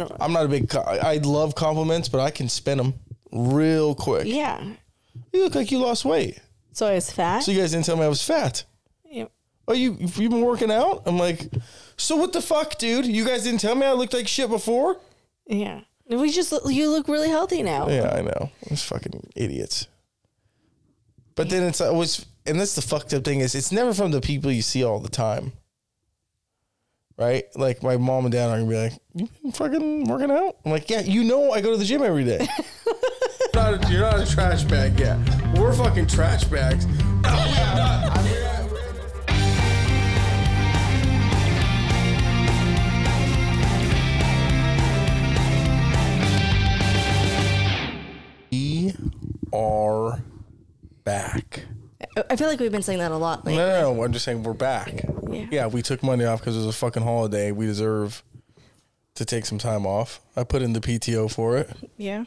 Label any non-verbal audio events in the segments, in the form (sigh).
don't. I'm not a big. co- I love compliments, but I can spin them real quick. Yeah. You look like you lost weight. So I was fat. So you guys didn't tell me I was fat. Yeah. Oh, you you've been working out? I'm like, so what the fuck, dude? You guys didn't tell me I looked like shit before. Yeah. We just you look really healthy now. Yeah, I know. Those fucking idiots. But then it's always, and that's the fucked up thing is, it's never from the people you see all the time. Right? Like my mom and dad are gonna be like, "You been fucking working out?" I'm like, "Yeah, you know, I go to the gym every day." (laughs) you're, not a, you're not a trash bag, yeah. We're fucking trash bags. (laughs) We are back. I- I feel like we've been saying that a lot lately. No, no, no. I'm just saying we're back. Yeah. Yeah, we took Monday off because it was a fucking holiday. We deserve to take some time off. I put in the PTO for it. Yeah.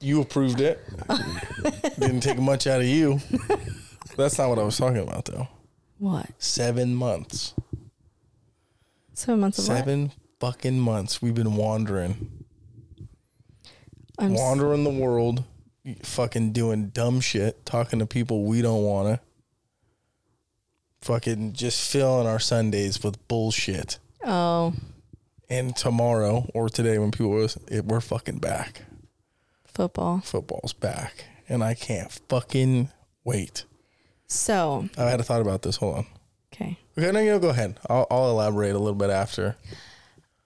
You approved it. (laughs) Didn't take much out of you. That's not what I was talking about, though. What? Seven months. Seven months of what? Seven fucking months. We've been wandering, I'm s- wandering the world, fucking doing dumb shit, talking to people we don't want to. Fucking just filling our Sundays with bullshit. Oh, And tomorrow or today, when people was, it, we're fucking back. football. Football's back, and I can't fucking wait. So, I had a thought about this. Hold on. okay. Okay, no, you know, go ahead. I'll, I'll elaborate a little bit after.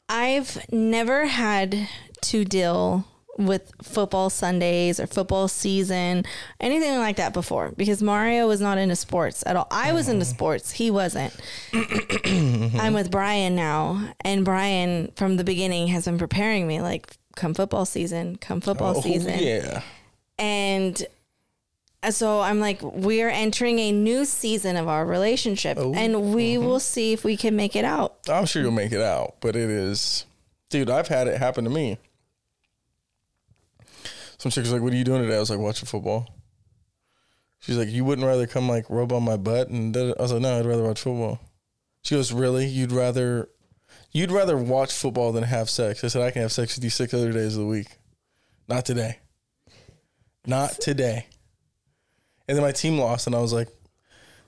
I've never had to deal with football Sundays or football season, anything like that before because Mario was not into sports at all. I was into mm-hmm. sports, he wasn't. (coughs) I'm with Brian now, and Brian from the beginning has been preparing me like come football season, come football Oh season. yeah, And uh, so I'm like, we're entering a new season of our relationship, Oh, and we mm-hmm. will see if we can make it out. I'm sure you'll make it out. But it is, dude. I've had it happen to me. Some chick was like, "What are you doing today?" I was like, "Watching football." She's like, "You wouldn't rather come like rub on my butt?" And da-da." I was like, "No, I'd rather watch football." She goes, "Really? You'd rather, you'd rather watch football than have sex?" I said, "I can have sex with you six other days of the week, not today. Not today." And then my team lost, and I was like,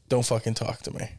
"Don't fucking talk to me."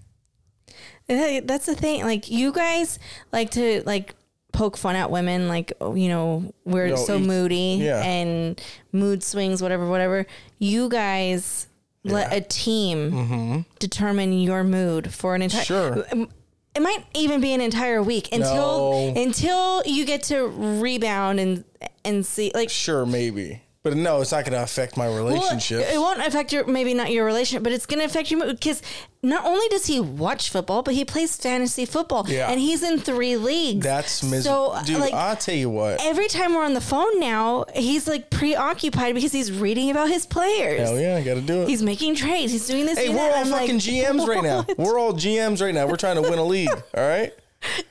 That's the thing. Like you guys like to like poke fun at women, like you know we're No, so moody yeah. and mood swings, whatever, whatever. You guys let a team determine your mood for an entire. Mm-hmm. Sure. It might even be an entire week until No. until you get to rebound and and see like Sure, maybe. But no, it's not going to affect my Well, relationship. it won't affect your maybe not your relationship, but it's going to affect your mood because not only does he watch football, but he plays fantasy football, Yeah. and he's in three leagues. That's miserable. So, uh, Dude, like, I'll tell you what. every time we're on the phone now, he's like preoccupied because he's reading about his players. Hell yeah, I got to do it. He's making trades. He's doing this. hey, we're that. all I'm fucking like, GMs right now. (laughs) We're all GMs right now. We're trying to win a league. (laughs) All right?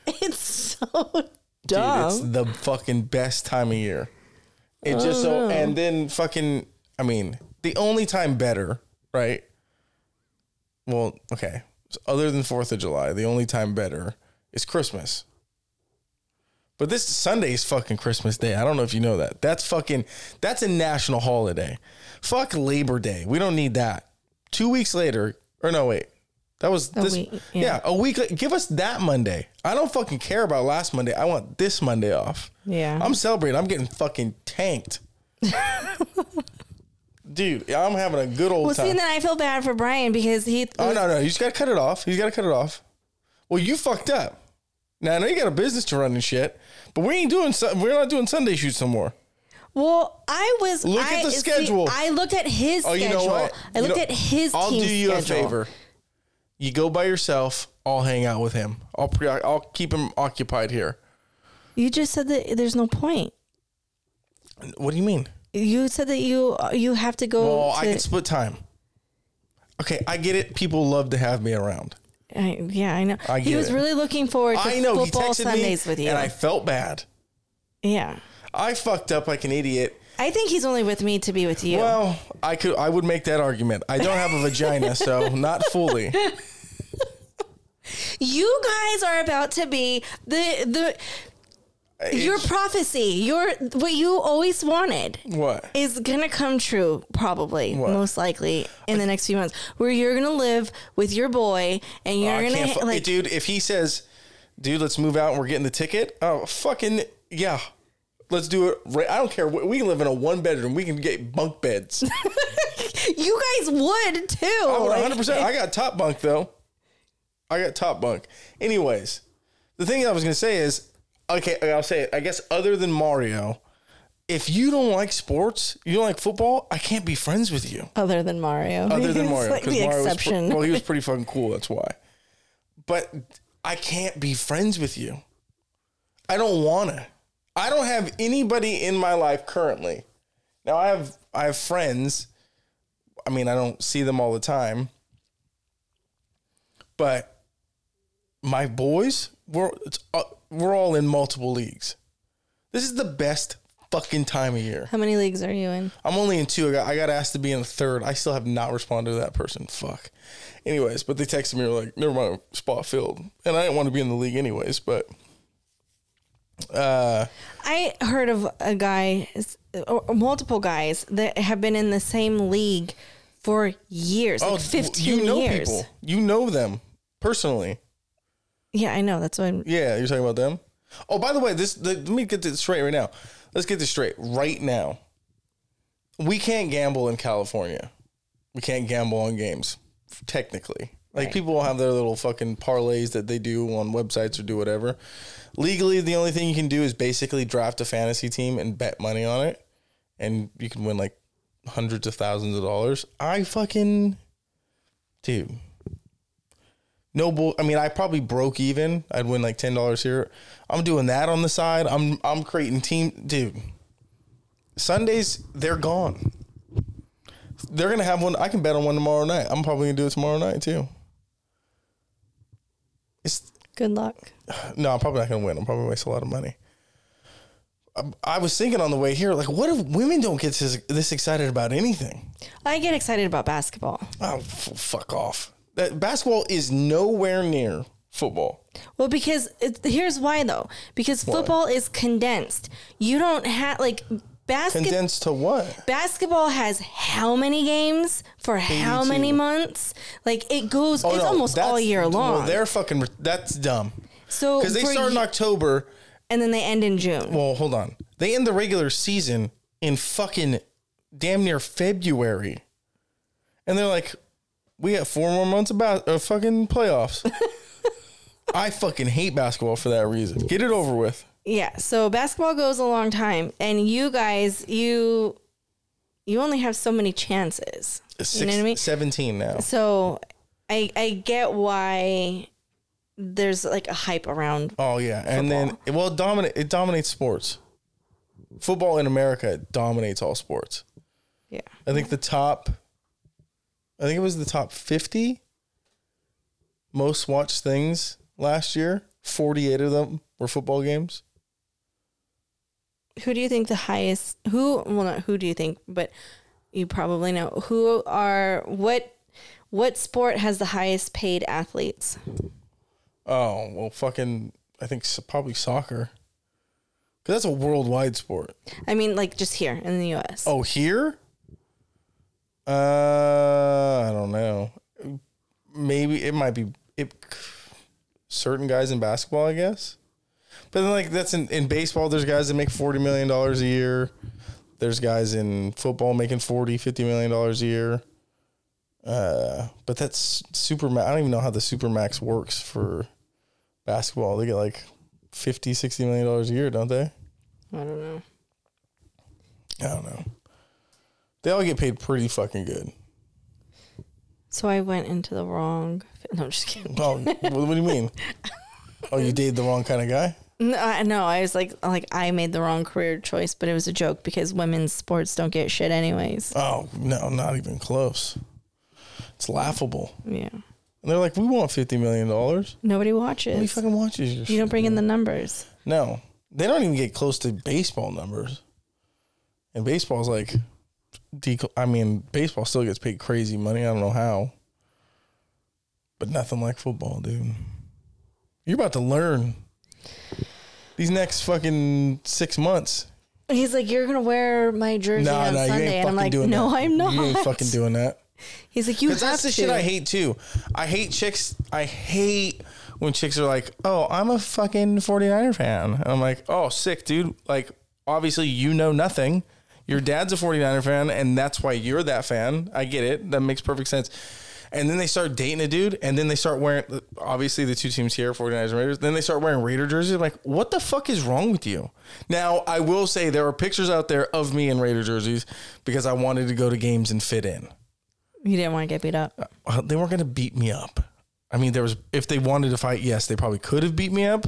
It's so Dude, it's the fucking best time of year. It just so, oh, and then fucking, I mean, the only time better, right? Well, okay. Other than 4th of July, the only time better is Christmas. But this Sunday is fucking Christmas Day. I don't know if you know that. That's fucking, that's a national holiday. Fuck Labor Day. We don't need that. Two weeks later, or no, wait. That was this. week, yeah. yeah. a week. Give us that Monday. I don't fucking care about last Monday. I want this Monday off. Yeah. I'm celebrating. I'm getting fucking tanked. (laughs) Dude, I'm having a good old well, see, time. and then I feel bad for Brian because he. oh no, no, you just gotta cut it off. You gotta cut it off. Well, you fucked up. Now I know you got a business to run and shit, but we ain't doing. We're not doing Sunday shoots no more. Well, I was. Look I, at the see, schedule. I looked at his Oh, schedule. you know what? I You looked know- at his. I'll do you a favor. You go by yourself. I'll hang out with him. I'll pre- I'll keep him occupied here. You just said that there's no point. What do you mean? You said that you you have to go. Well, I can split time. Okay, I get it. People love to have me around. I- yeah, I know. I he was it. really looking forward to I know football Sundays with you. and I felt bad. yeah, I fucked up like an idiot. I think he's only with me to be with you. Well, I could I would make that argument. I don't have a vagina, so (laughs) not fully. you guys are about to be the the. Your It's- prophecy, your what you always wanted what? is gonna come true, probably, What? most likely, in the next few months, where you're gonna live with your boy and you're Oh, I gonna can't ha- fu- like dude. If he says, "Dude, let's move out and we're getting the ticket," oh fucking yeah, let's do it. Right. I don't care. We can live in a one bedroom. We can get bunk beds. (laughs) you guys would too. I would 100. percent I got top bunk though. I got top bunk. Anyways, the thing I was gonna say is, okay, I'll say it. I guess other than Mario, if you don't like sports, you don't like football, I can't be friends with you. Other than Mario, Other than (laughs) Mario, like the Mario was exception. well, he was pretty (laughs) fucking cool. That's why. But I can't be friends with you. I don't wanna. I don't have anybody in my life currently. Now I have I have friends. I mean, I don't see them all the time. But my boys, we're it's, uh, we're all in multiple leagues. This is the best fucking time of year. How many leagues are you in? I'm only in two. I got, I got asked to be in a third. I still have not responded to that person. Fuck. Anyways, but they texted me like, never mind, spot filled. And I didn't want to be in the league anyways, but uh I heard of a guy, or multiple guys that have been in the same league for years, like oh, 15 you know years. people. You know them personally. Yeah, I know. That's what I'm. Yeah, you're talking about them. Oh, by the way, this the, let me get this straight right now. Let's get this straight right now. We can't gamble in California. We can't gamble on games, technically. Like Right. people will have their little fucking parlays that they do on websites or do whatever. Legally, the only thing you can do is basically draft a fantasy team and bet money on it, and you can win like hundreds of thousands of dollars. I fucking, dude. No bull. I mean, I probably broke even. I'd win like ten dollars here. I'm doing that on the side. I'm I'm creating team, dude. Sundays they're gone. They're gonna have one. I can bet on one tomorrow night. I'm probably gonna do it tomorrow night too. It's Good luck. (sighs) no, I'm probably not gonna win. I'm probably gonna waste a lot of money. I, I was thinking on the way here, like, what if women don't get this, this excited about anything? I get excited about basketball. Oh, f- fuck off. That basketball is nowhere near football. Well, because it, here's why though. Because football is condensed. You don't have like basket. Condensed to what? Basketball has how many games for how 82. many months? Like it goes. Oh, it's no, almost all year long. Well, they're fucking. That's dumb. so Because they start in October. and then they end in June. Well, hold on. They end the regular season in fucking damn near February, and they're like, "We got four more months about uh, fucking playoffs." (laughs) I fucking hate basketball for that reason. Get it over with. Yeah. So basketball goes a long time, and you guys, you, you only have so many chances. Six, you know what I mean? 17 now. So, I I get why there's like a hype around. Oh yeah, and then well, it dominate. It dominates sports. Football in America dominates all sports. Yeah. I think the top. I think it was the top fifty most watched things last year. Forty-eight of them were football games. Who do you think the highest? Who? Well, not who do you think, but you probably know who are what. What sport has the highest paid athletes? Oh well, fucking. I think s- probably soccer. Cause that's a worldwide sport. I mean, like just here in the U.S. Oh, here? Uh, I don't know. Maybe it might be it, certain guys in basketball, I guess. But then, like that's in, in baseball. There's guys that make forty million dollars a year. There's guys in football making 40, 50 million dollars a year. Uh, but that's super. I don't even know how the super max works for basketball. They get like 50, 60 million dollars a year, don't they? I don't know. I don't know. They all get paid pretty fucking good. So I went into the wrong. (laughs) No, I'm just kidding. Oh, what, what do you mean? (laughs) Oh, you dated the wrong kind of guy? No, I, no, I was like, like I made the wrong career choice, but it was a joke because women's sports don't get shit anyways. Oh, no, not even close. It's laughable. Yeah, And they're like, we want $50 million. Nobody watches. Nobody fucking watches your You shit? don't bring in the numbers. No. They don't even get close to baseball numbers. And baseball's like, dec- I mean, baseball still gets paid crazy money. I don't know how. But nothing like football, dude. You're about to learn. These next fucking six months. He's like, you're gonna wear my jersey Nah, on nah, Sunday, and I'm like, no, that. I'm not. You ain't fucking doing that. (laughs) He's like, you have that's the to. shit I hate too. I hate chicks. I hate when chicks are like, "Oh, I'm a fucking 49er fan." And I'm like, "Oh, sick, dude." Like, obviously, you know nothing. Your dad's a 49er fan, and that's why you're that fan. I get it. That makes perfect sense. And then they start dating a dude, and then they start wearing. Obviously, the two teams here, 49ers and Raiders. Then they start wearing Raider jerseys. I'm like, what the fuck is wrong with you? Now, I will say there are pictures out there of me in Raider jerseys because I wanted to go to games and fit in. You didn't want to get beat up. Uh, well, they weren't going to beat me up. I mean, there was if they wanted to fight, yes, they probably could have beat me up,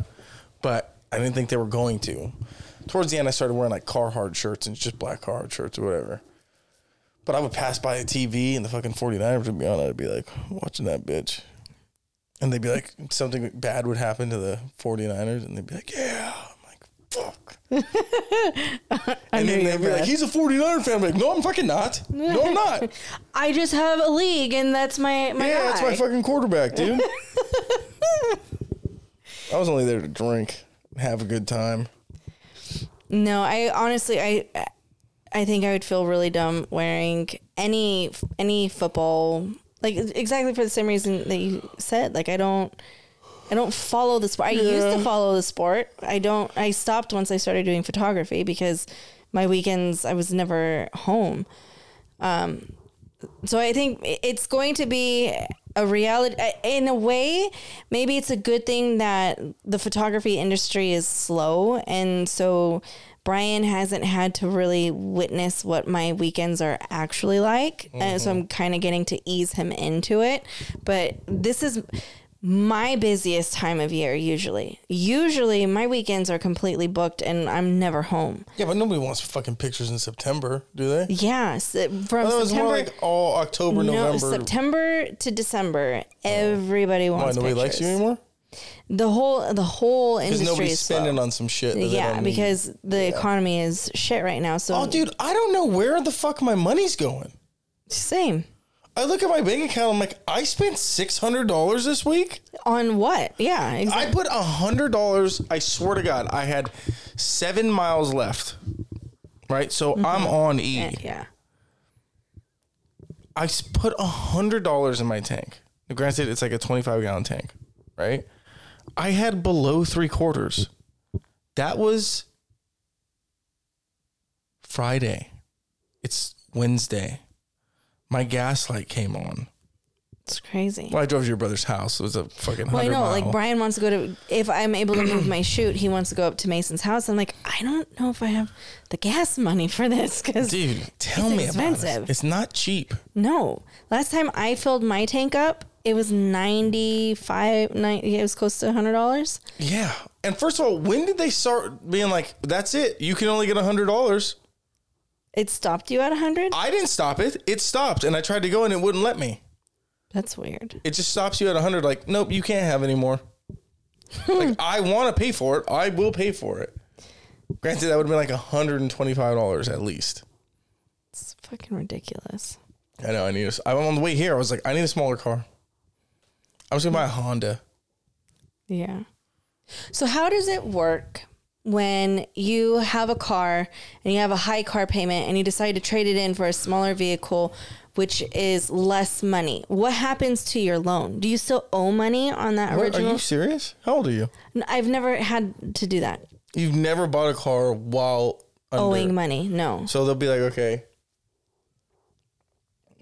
but I didn't think they were going to. Towards the end, I started wearing like Carhartt shirts and just black Carhartt shirts or whatever. But I would pass by a TV and the fucking 49ers would be on. I'd be like, watching that bitch. And they'd be like, something bad would happen to the 49ers. And they'd be like, yeah. I'm like, fuck. (laughs) and then they'd be like, he's a 49er fan. I'm like, no, I'm fucking not. No, I'm not. (laughs) I just have a league, and that's my my Yeah, guy. that's my fucking quarterback, dude. (laughs) I was only there to drink, have a good time. No, I honestly, I, I think I would feel really dumb wearing any any football, like exactly for the same reason that you said. Like I don't, I don't follow the sport. I used to follow the sport. I don't. I stopped once I started doing photography because my weekends I was never home. Um, so I think it's going to be a reality in a way. Maybe it's a good thing that the photography industry is slow, and so Brian hasn't had to really witness what my weekends are actually like, and so I'm mm-hmm. kind of getting to ease him into it. But this is my busiest time of year usually. Usually my weekends are completely booked and I'm never home. Yeah, but nobody wants fucking pictures in September, do they? Yes, from I thought it was September more like all October, no, November. September to December, oh. everybody wants. Why nobody likes you pictures. anymore? The whole the whole industry nobody's is spending slow. on some shit. That they Yeah, don't need. because the economy is shit right now. So oh, dude, I don't know where the fuck my money's going. same I look at my bank account. I'm like, I spent six hundred dollars this week. on what? Yeah, I put a hundred dollars. I swear to God, I had seven miles left. Right, so mm-hmm. I'm on E. yeah. I s- put a hundred dollars in my tank. Now, Granted, it's like a twenty-five gallon tank, right? I had below three quarters. That was Friday. It's Wednesday. My gas light came on. It's crazy. Well, I drove to your brother's house. It was a fucking Well, I know, mile. like Brian wants to go to. If I'm able to move my (clears throat) shoot, he wants to go up to Mason's house. I'm like, I don't know if I have the gas money for this because Dude, tell me about expensive. it. It's not cheap. No. Last time I filled my tank up, it was 95 90, it was close to $100. Yeah. And first of all, when did they start being like, "That's it. You can only get a hundred dollars"? It stopped you at 100? I didn't stop it. It stopped, and I tried to go, and it wouldn't let me. That's weird. It just stops you at 100 like, "Nope, you can't have any more." (laughs) like I want to pay for it. I will pay for it. Granted, that would have been like $125 at least. It's fucking ridiculous. I know I need a, I'm on the way here. I was like, I need a smaller car. I was to buy a Honda. Yeah. So how does it work when you have a car and you have a high car payment and you decide to trade it in for a smaller vehicle which is less money? What happens to your loan? Do you still owe money on that What, are you serious? How old are you? I've never had to do that. You've never bought a car while under. Owing money. No. So they'll be like, okay,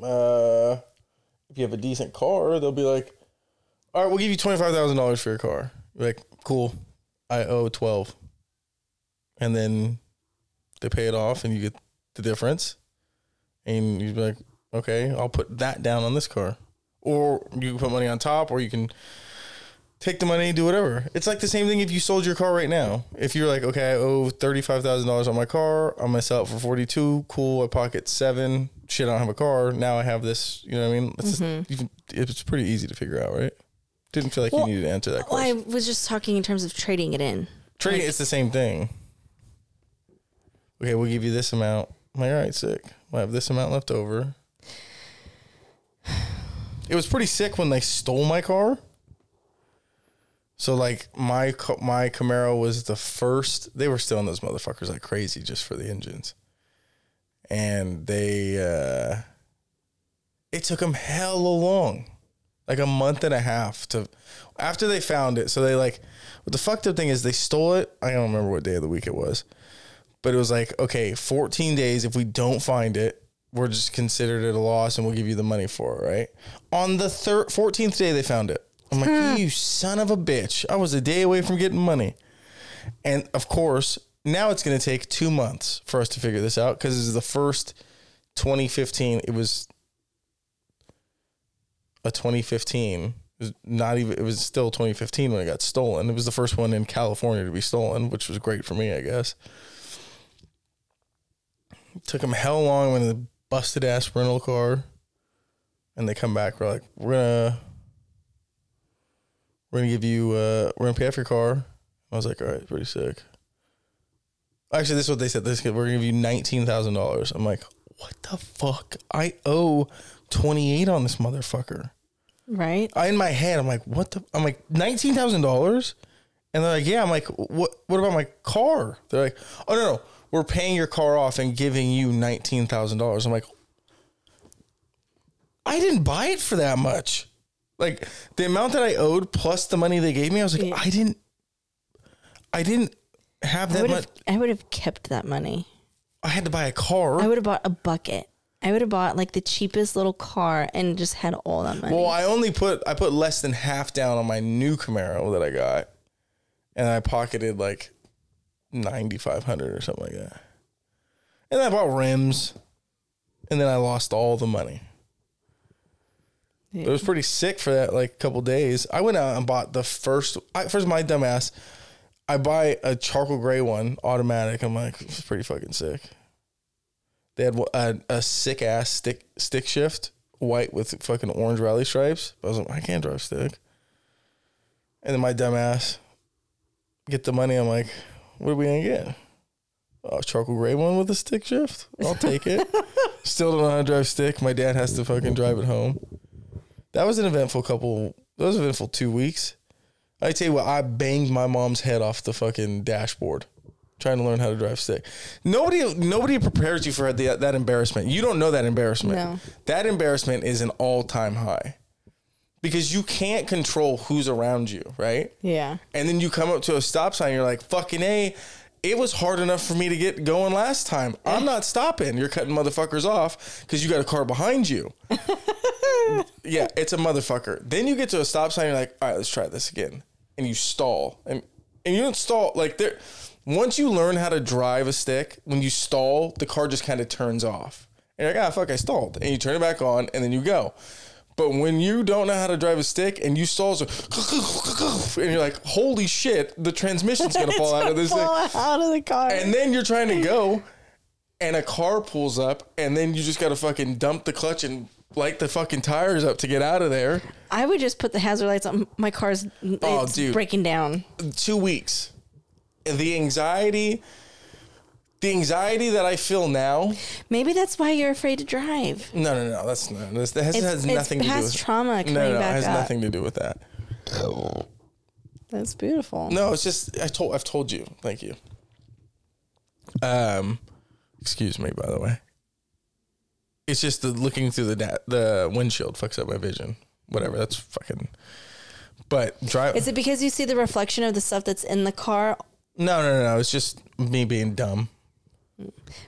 uh, if you have a decent car, they'll be like, all right, we'll give you twenty five thousand dollars for your car. You're like, cool, I owe twelve, and then they pay it off, and you get the difference, and you'd be like, okay, I'll put that down on this car, or you can put money on top, or you can take the money, and do whatever. It's like the same thing if you sold your car right now. If you're like, okay, I owe thirty five thousand dollars on my car, I'm gonna sell it for forty two. Cool, I pocket seven. Shit, I don't have a car. Now I have this. You know what I mean? It's, just, mm-hmm. you can, it's pretty easy to figure out, right? Didn't feel like Well, you needed to answer that question. Well, I was just talking in terms of trading it in. Trading, it's the same thing. Okay, we'll give you this amount. I'm like, all right, sick. We'll have this amount left over. It was pretty sick when they stole my car. So like my my Camaro was the first. They were still in those motherfuckers like crazy just for the engines, and they. uh It took them hella long, like a month and a half to after they found it. So they like, what the fucked up thing is they stole it. I don't remember what day of the week it was, but it was like okay, 14 days. If we don't find it, we're just considered it a loss, and we'll give you the money for it. Right on the third 14th day, they found it. I'm like, hmm. you son of a bitch! I was a day away from getting money, and of course, now it's going to take two months for us to figure this out because this is the first 2015. It was a 2015. It was not even. It was still 2015 when it got stolen. It was the first one in California to be stolen, which was great for me, I guess. took them hell long when the busted ass rental car, and they come back. We're like, we're gonna, we're gonna give you, uh, we're gonna pay off your car. I was like, all right, pretty sick. Actually, this is what they said. This we're gonna give you nineteen thousand dollars. I'm like, what the fuck? I owe twenty eight on this motherfucker. Right? I in my head, I'm like, what the? I'm like nineteen thousand dollars, and they're like, yeah. I'm like, what? What about my car? They're like, oh no, no, we're paying your car off and giving you nineteen thousand dollars. I'm like, I didn't buy it for that much. Like the amount that I owed plus the money they gave me, I was like, Yeah. I didn't, I didn't have that much. I would have kept that money. I had to buy a car. I would have bought a bucket. I would have bought like the cheapest little car and just had all that money. Well, I only put I put less than half down on my new Camaro that I got, and I pocketed like ninety five hundred or something like that. And I bought rims, and then I lost all the money. It was pretty sick for that like couple days. I went out and bought the first. I, first, my dumbass, I buy a charcoal gray one automatic. I'm like, it's pretty fucking sick. They had a, a sick ass stick stick shift, white with fucking orange rally stripes. I was like, I can't drive stick. And then my dumbass get the money. I'm like, what are we gonna get? A charcoal gray one with a stick shift. I'll take it. (laughs) Still don't know how to drive stick. My dad has to fucking drive it home. That was an eventful couple. That was eventful two weeks. I tell you what, I banged my mom's head off the fucking dashboard trying to learn how to drive stick. Nobody, nobody prepares you for the, that embarrassment. You don't know that embarrassment. No. That embarrassment is an all time high because you can't control who's around you, right? yeah. And then you come up to a stop sign, you're like, fucking A, it was hard enough for me to get going last time. I'm not stopping. You're cutting motherfuckers off because you got a car behind you. (laughs) yeah, it's a motherfucker. Then you get to a stop sign, you're like, all right, let's try this again. And you stall. And and you don't stall like there once you learn how to drive a stick, when you stall, the car just kind of turns off. And you're like, ah, fuck, I stalled. And you turn it back on and then you go. But when you don't know how to drive a stick and you stall, so (laughs) and you're like, holy shit, the transmission's gonna (laughs) fall out of this thing. Out of the car. And then you're trying to go, and a car pulls up, and then you just gotta fucking dump the clutch and light the fucking tires up to get out of there. I would just put the hazard lights on. My car's Oh, it's dude. breaking down. Two weeks. The anxiety, the anxiety that I feel now. Maybe that's why you're afraid to drive. No, no, no. That's not. That's, that has, It's, has nothing to do with trauma No, coming no, it back has up. nothing to do with that. That's beautiful. No, it's just I told I've told you. Thank you. Um, excuse me, by the way. It's just the looking through the da- the windshield fucks up my vision. Whatever, that's fucking. But drive. Is it because you see the reflection of the stuff that's in the car? No, no, no, no. It's just me being dumb.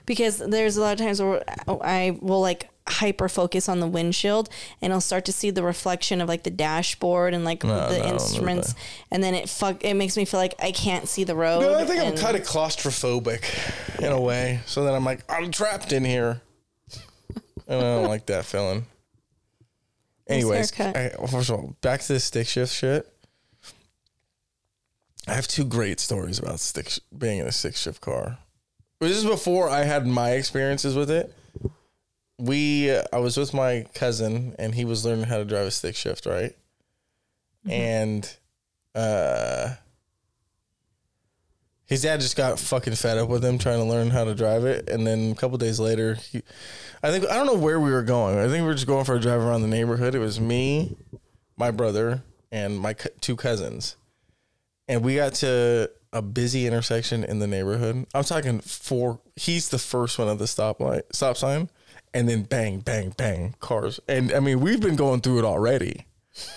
Because there's a lot of times where I will like hyper focus on the windshield and I'll start to see the reflection of like the dashboard and like No, no, the don't instruments and then it fuck it makes me feel like I can't see the road. No, I think I'm kind of claustrophobic in a way. So then I'm like, I'm trapped in here. and I don't like that feeling. (laughs) Anyways. I, first of all, back to the stick shift shit. I have two great stories about stick sh- being in a stick shift car. This is before I had my experiences with it. We, uh, I was with my cousin, and he was learning how to drive a stick shift, right? And, uh, his dad just got fucking fed up with him trying to learn how to drive it, and then a couple days later, he, I think I don't know where we were going. I think we were just going for a drive around the neighborhood. It was me, my brother, and my cou- two cousins, and we got to a busy intersection in the neighborhood. I'm talking four. He's the first one at the stoplight, stop sign, and then bang, bang, bang, cars. And I mean, we've been going through it already.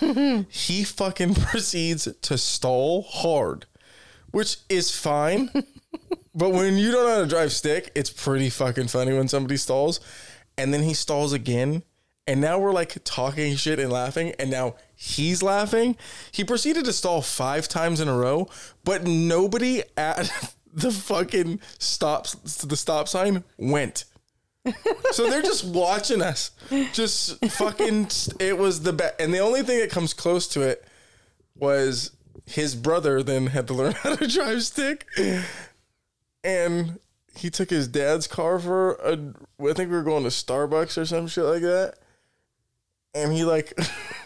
(laughs) he fucking (laughs) proceeds to stall hard, which is fine. (laughs) but when you don't know how to drive stick, it's pretty fucking funny when somebody stalls. And then he stalls again. And now we're like talking shit and laughing. And now he's laughing. He proceeded to stall five times in a row, but nobody at (laughs) the fucking stops the stop sign went. so they're just watching us. Just fucking it was the best. And the only thing that comes close to it was his brother then had to learn (laughs) how to drive stick. And he took his dad's car for a I think we were going to Starbucks or some shit like that. And he like (laughs)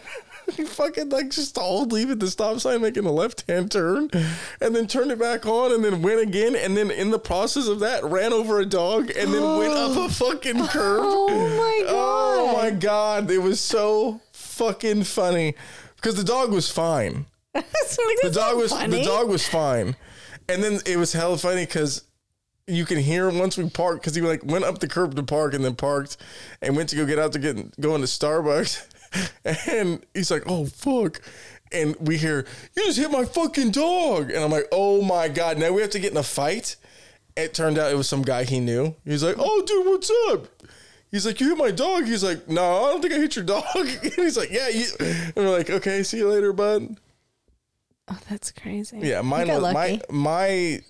he (laughs) fucking like just stalled leaving the stop sign making a left hand turn and then turned it back on and then went again and then in the process of that ran over a dog and then went up a (gasps) fucking curb. (laughs) Oh my god. Oh my god, it was so fucking funny because the dog was fine. (laughs) The dog was the dog was fine, and then it was hella funny because you can hear him once we parked because he like went up the curb to park and then parked and went to go get out to get go into Starbucks, (laughs) and he's like, "Oh fuck." And we hear, you just hit my fucking dog. And I'm like, oh my God, now we have to get in a fight. It turned out it was some guy he knew. He's like, oh, dude, what's up? He's like, you hit my dog. He's like, no, I don't think I hit your dog. (laughs) And he's like, yeah. You. And we're like, okay, see you later, bud. Oh, that's crazy. Yeah, mine got my my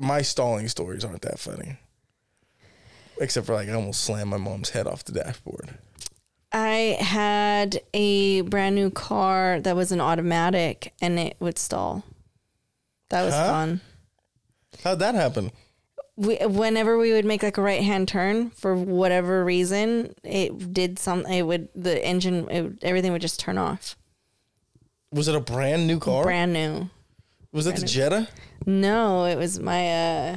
my stalling stories aren't that funny. Except for like I almost slammed my mom's head off the dashboard. I had a brand new car that was an automatic and it would stall. That was Huh? fun. How'd that happen? We, whenever we would make like a right hand turn for whatever reason, it did something. It would the engine, it, would- everything would just turn off. Was it a brand new car? Brand new. was it the Jetta? No, it was my uh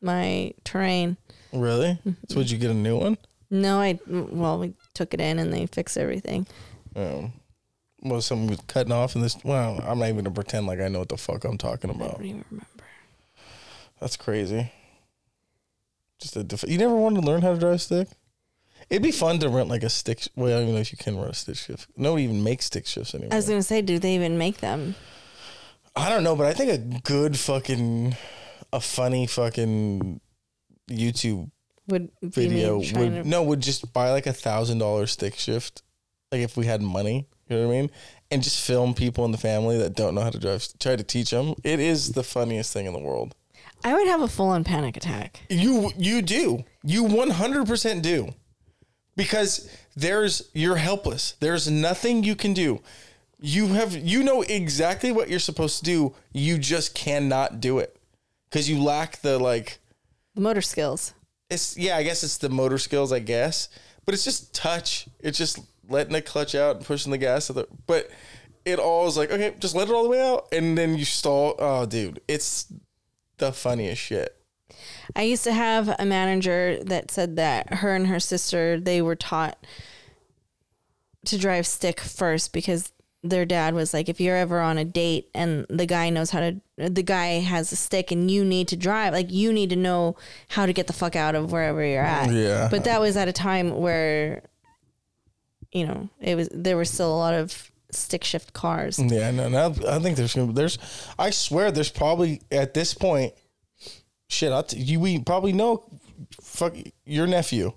my terrain. Really? So would you get a new one? No, I well we took it in and they fixed everything. Um, was something was cutting off in this? Well, I'm not even gonna pretend like I know what the fuck I'm talking about. I don't even remember. That's crazy. Just a you never wanted to learn how to drive a stick? It'd be fun to rent like a stick. Well, I don't even know if you can rent a stick shift. Nobody even makes stick shifts anymore. I was gonna say, do they even make them? I don't know, but I think a good fucking, a funny fucking YouTube Would video would to no would just buy like a thousand dollar stick shift, like if we had money, you know what I mean, and just film people in the family that don't know how to drive. Try to teach them. It is the funniest thing in the world. I would have a full on panic attack. You you do. You 100% do. Because there's you're helpless. There's nothing you can do. You have you know exactly what you're supposed to do. You just cannot do it. Cuz you lack the like The motor skills. It's yeah, I guess it's the motor skills, I guess. But it's just touch. It's just letting the clutch out and pushing the gas the but it all is like, okay, just let it all the way out and then you stall. Oh dude, it's the funniest shit. I used to have a manager that said that her and her sister they were taught to drive stick first because their dad was like if you're ever on a date and the guy knows how to the guy has a stick and you need to drive like you need to know how to get the fuck out of wherever you're at Yeah. but that was at a time where you know it was there were still a lot of stick shift cars Yeah, no, now I think there's gonna there's I swear there's probably at this point shit, I t- you we probably know fuck your nephew.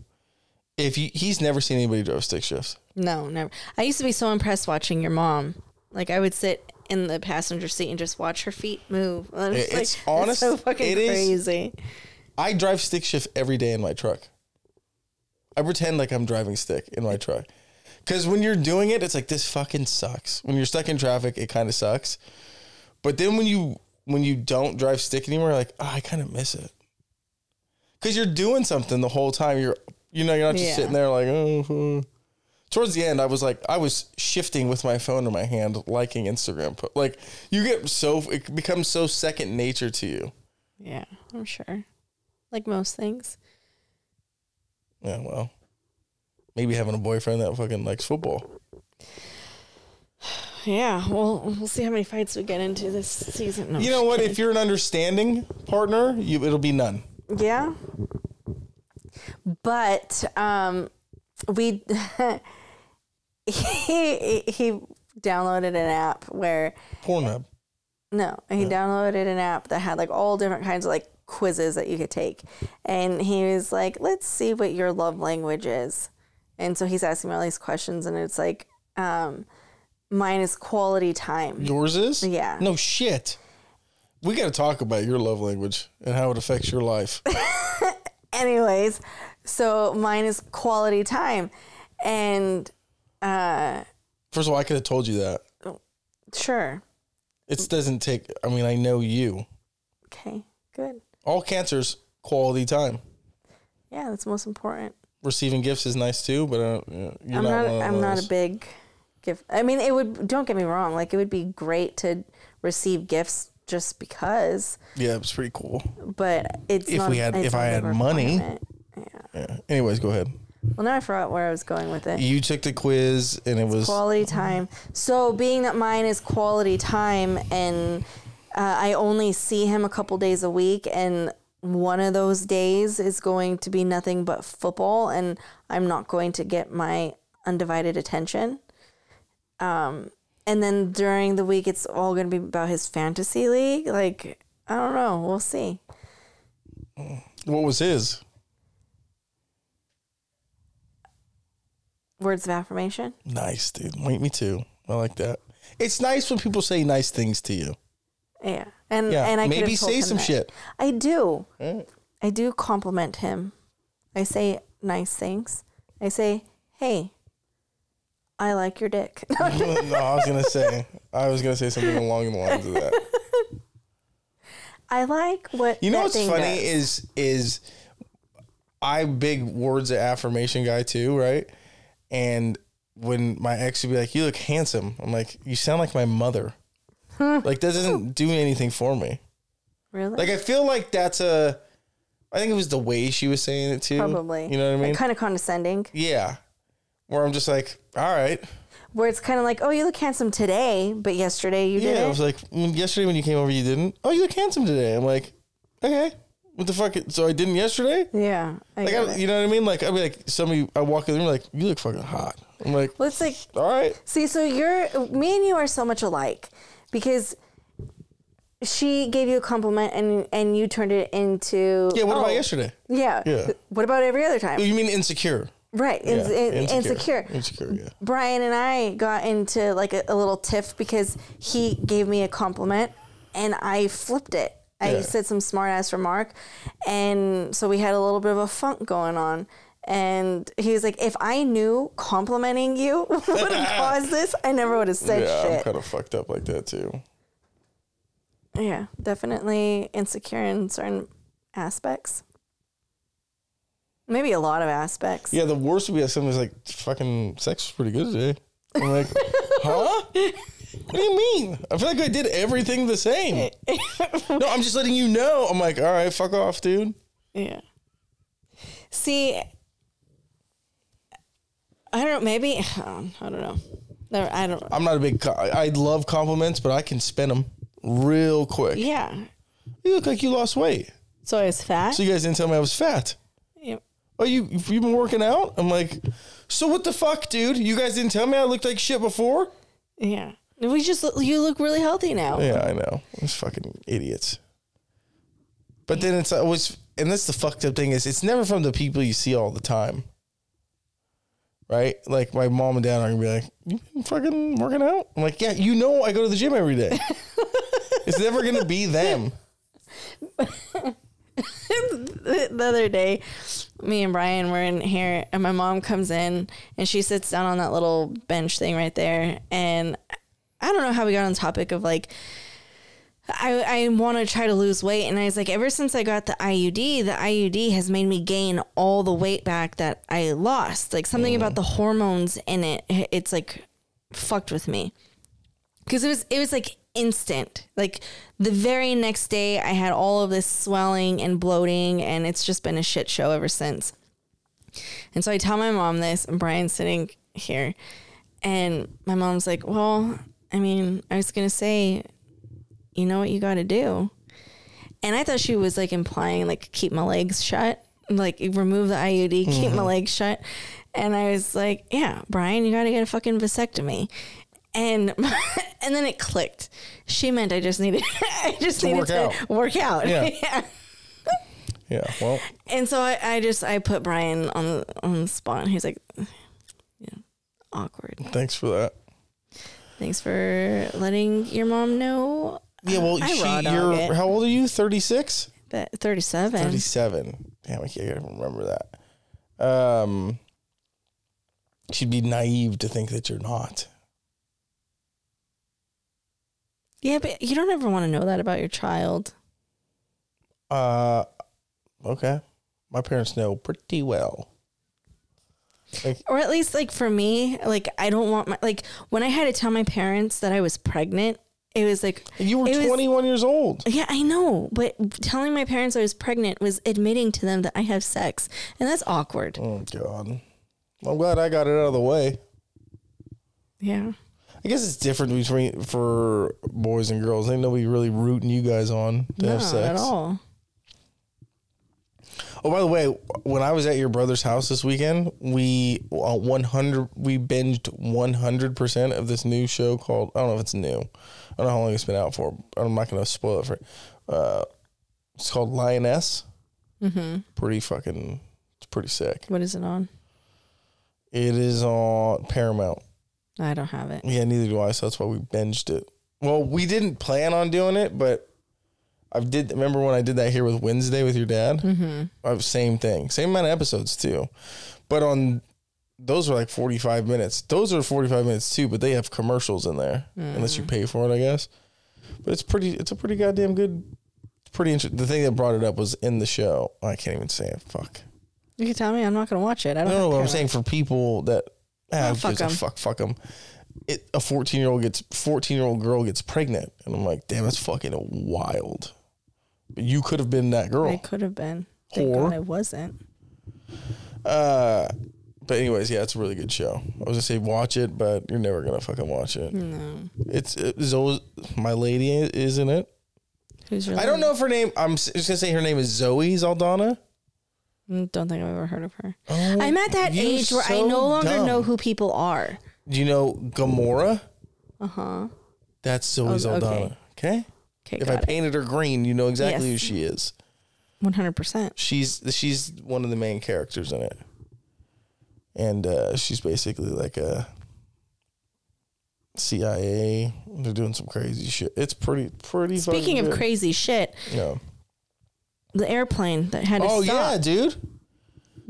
If you, he's never seen anybody drive stick shifts. No, never. I used to be so impressed watching your mom. Like I would sit in the passenger seat and just watch her feet move. (laughs) I was It- like, it's that's honest- so fucking it is- crazy. I drive stick shift every day in my truck. I pretend like I'm driving stick in my truck. Cause when you're doing it, it's like this fucking sucks. When you're stuck in traffic, it kind of sucks. But then when you when you don't drive stick anymore, you're like, oh, I kind of miss it. Cause you're doing something the whole time. You're you know, you're not just Yeah. sitting there like, oh. Hmm. Uh." Towards the end, I was like, I was shifting with my phone in my hand, liking Instagram. po- Like you get so it becomes so second nature to you. Yeah, I'm sure. Like most things. Yeah, well, maybe having a boyfriend that fucking likes football. yeah, well, we'll see how many fights we get into this season. No, You know what? If you're an understanding partner, you it'll be none. Yeah. But um we (laughs) he he downloaded an app where Pornhub. no, he downloaded an app that had like all different kinds of like quizzes that you could take. And he was like, "Let's see what your love language is." And so he's asking me all these questions and it's like um mine is quality time. Yours is? Yeah. No shit. We got to talk about your love language and how it affects your life. (laughs) anyways, so mine is quality time. And uh First of all, I could have told you that. sure. It doesn't take. I mean, I know you. Okay, good. All cancers, quality time. Yeah, that's most important. Receiving gifts is nice too, but uh, you're I'm not. not I'm not a big gift. I mean, it would don't get me wrong, like it would be great to receive gifts just because, Yeah, it's pretty cool. but it's If not we had- if I had money. Yeah. Yeah. Anyways, go ahead. Well, now I forgot where I was going with it. You took the quiz and it was quality time. So, being that mine is quality time and uh, I only see him a couple days a week, and one of those days is going to be nothing but football, and I'm not going to get my undivided attention. Um, and then during the week, it's all going to be about his fantasy league. Like, I don't know. We'll see. what was his? Words of affirmation. Nice, dude. Wait, me too. I like that. It's nice when people say nice things to you. Yeah. And, Yeah, and I maybe say some that. shit. I do. Mm. I do compliment him. I say nice things. I say, "Hey, I like your dick." (laughs) (laughs) no, I was gonna say. I was gonna say something along the lines of that. (laughs) I like what You know what's funny does. is is I big words of affirmation guy too, right? And when my ex would be like, "You look handsome," I'm like, "You sound like my mother." (laughs) like that doesn't do anything for me. really Like I feel like that's a. I think it was the way she was saying it too. probably. You know what I mean? kind of condescending, yeah. Where I'm just like, all right. where it's kind of like, "Oh, you look handsome today, but yesterday you Yeah, didn't." Yeah, I was like, mm, yesterday when you came over, you didn't. Oh, you look handsome today. I'm like, okay. What the fuck? So I didn't yesterday? yeah, I Like, I, you know what I mean? Like, I'd be like, somebody, I walk in the room, like, you look fucking hot. I'm like, Well, it's like, all right. see, so you're me and you are so much alike because she gave you a compliment and and you turned it into Yeah, what oh, about yesterday? Yeah. Yeah. What about every other time? Oh, you mean insecure? Right. Yeah, in- insecure. Insecure, yeah. Brian and I got into like a, a little tiff because he gave me a compliment and I flipped it. I Yeah. said some smart ass remark. And so we had a little bit of a funk going on. And he was like, if I knew complimenting you (laughs) would have caused this, I never would have said shit. Yeah, I'm kind of fucked up like that too. yeah, definitely insecure in certain aspects. Maybe a lot of aspects. Yeah, the worst would be if somebody's like, fucking sex was pretty good today. I'm like, (laughs) huh? What do you mean? I feel like I did everything the same. (laughs) no, I'm just letting you know. I'm like, all right, fuck off, dude. Yeah. See, I don't. Know, maybe (sighs) I don't know. I don't. I'm not a big. Co- I love compliments, but I can spin them real quick. Yeah. You look like you lost weight. So I was fat. So you guys didn't tell me I was fat. Yeah. Oh, you you've been working out? I'm like, so what the fuck, dude? You guys didn't tell me I looked like shit before. yeah. We just you look really healthy now. Yeah, I know. Those fucking idiots. But then it's always, and that's the fucked up thing is, it's never from the people you see all the time. Right? Like my mom and dad are gonna be like, "You been fucking working out?" I'm like, "Yeah, you know, I go to the gym every day." (laughs) it's never gonna be them. (laughs) the other day, me and Brian were in here, and my mom comes in and she sits down on that little bench thing right there. And I don't know how we got on the topic of like, I, I want to try to lose weight. And I was like, ever since I got the IUD, the IUD has made me gain all the weight back that I lost. Like something about mm. the hormones in it, it's like fucked with me because it was it was like instant like the very next day i had all of this swelling and bloating and it's just been a shit show ever since and so i tell my mom this and brian's sitting here and my mom's like well I mean, I was gonna say, you know what you got to do, and I thought she was like implying like keep my legs shut, like remove the IUD, keep my mm-hmm. legs shut, and I was like, yeah, Brian, you got to get a fucking vasectomy. And (laughs) and then it clicked. She meant I just needed (laughs) I just To needed work to out. work out. Yeah. (laughs) yeah. Yeah. Well, And so I, I just I put Brian on the on the spot. And he's like, yeah, awkward. thanks for that. Thanks for letting your mom know Yeah. Well, I she, dog you're it. how old are you? Thirty six. that 37. 37. Damn, I can't remember that. Um, she'd be naive to think that you're not. Yeah, but you don't ever want to know that about your child. Uh, okay. My parents know pretty well. Or at least like for me, like I don't want my like when I had to tell my parents that I was pregnant, it was like You were it was- 21 years old. Yeah, I know, but telling my parents I was pregnant was admitting to them that I have sex, and that's awkward. Oh God. I'm glad I got it out of the way. Yeah. I guess it's different between for boys and girls. Ain't nobody really rooting you guys on to No, have sex. at all. Oh, by the way, when I was at your brother's house this weekend, we uh, 100 we binged 100 percent of this new show called I don't know if it's new. I don't know how long it's been out for. I'm not going to spoil it for. Uh, it's called Lioness. Mm-hmm. Pretty fucking. It's pretty sick. What is it on? It is on Paramount. I don't have it. Yeah, neither do I. So that's why we binged it. Well, we didn't plan on doing it, but I did. Remember when I did that here with Wednesday with your dad? Mm-hmm. Same thing, same amount of episodes too, but on those are like forty five minutes. Those are forty five minutes too, but they have commercials in there unless you pay for it, I guess. But it's pretty. It's a pretty goddamn good. Pretty interesting. The thing that brought it up was in the show. I can't even say it. Fuck. You can tell me I'm not going to watch it. I don't. No, have no. I'm saying for people that ah, Oh, fuck gives a 'em. fuck, fuck them. It a fourteen year old gets fourteen year old girl gets pregnant, and I'm like, damn, that's fucking wild. You could have been that girl. I could have been. Thank Whore. God I wasn't. Uh, but anyways, yeah, it's a really good show. I was gonna say watch it, but you're never gonna fucking watch it. No. It's it's always my lady is in it. Who's your I don't lady? know if her name. I'm just gonna say her name is Zoe Saldana. Mm, Don't think I've ever heard of her. Oh, I'm at that age where I no longer dumb. know who people are. Do you know Gamora? Uh huh. That's Zoe Oh. Saldana. Okay. Okay, If I it. painted her green, you know exactly Yes. who she is. One hundred percent. She's she's one of the main characters in it, and uh, she's basically like a CIA. They're doing some crazy shit. It's pretty pretty. Speaking of good. crazy shit, yeah. the airplane that had to Oh yeah, stop.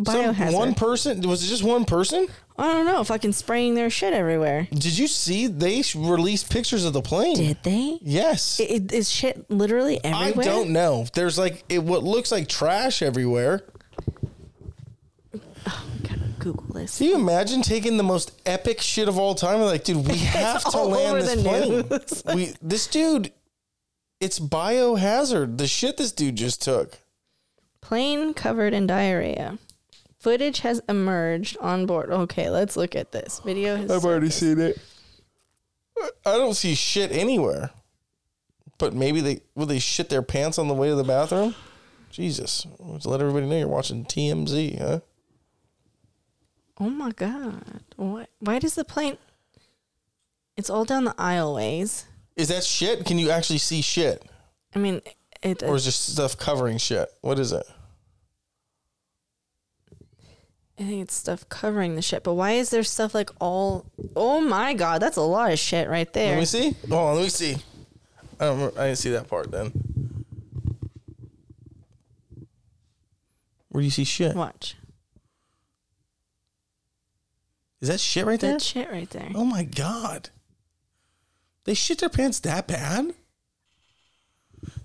Dude. Some- one person was it just one person? I don't know. Fucking spraying their shit everywhere. Did you see they released pictures of the plane? Did they? Yes. I- It, is shit literally everywhere? I don't know. There's like it what looks like trash everywhere. Oh, gotta Google this. Can you imagine taking the most epic shit of all time? Like, dude, we (laughs) have to land this plane. we this dude, it's biohazard. The shit this dude just took. Plane covered in diarrhea. Footage has emerged on board. Okay, let's look at this. Video has I've already seen it. I don't see shit anywhere. But maybe they will they shit their pants on the way to the bathroom? Jesus. Let's let everybody know you're watching TMZ, huh? Oh my god. What why does the plane It's all down the aisleways. Is that shit? Can you actually see shit? I mean it Or is just stuff covering shit? What is it? I think it's stuff covering the shit. But why is there stuff like all Oh my god, that's a lot of shit right there. Let me see. Hold on, let me see. I, don't, I didn't see that part then. Where do you see shit? Watch. Is that shit right there? That shit right there. Oh my god. They shit their pants that bad?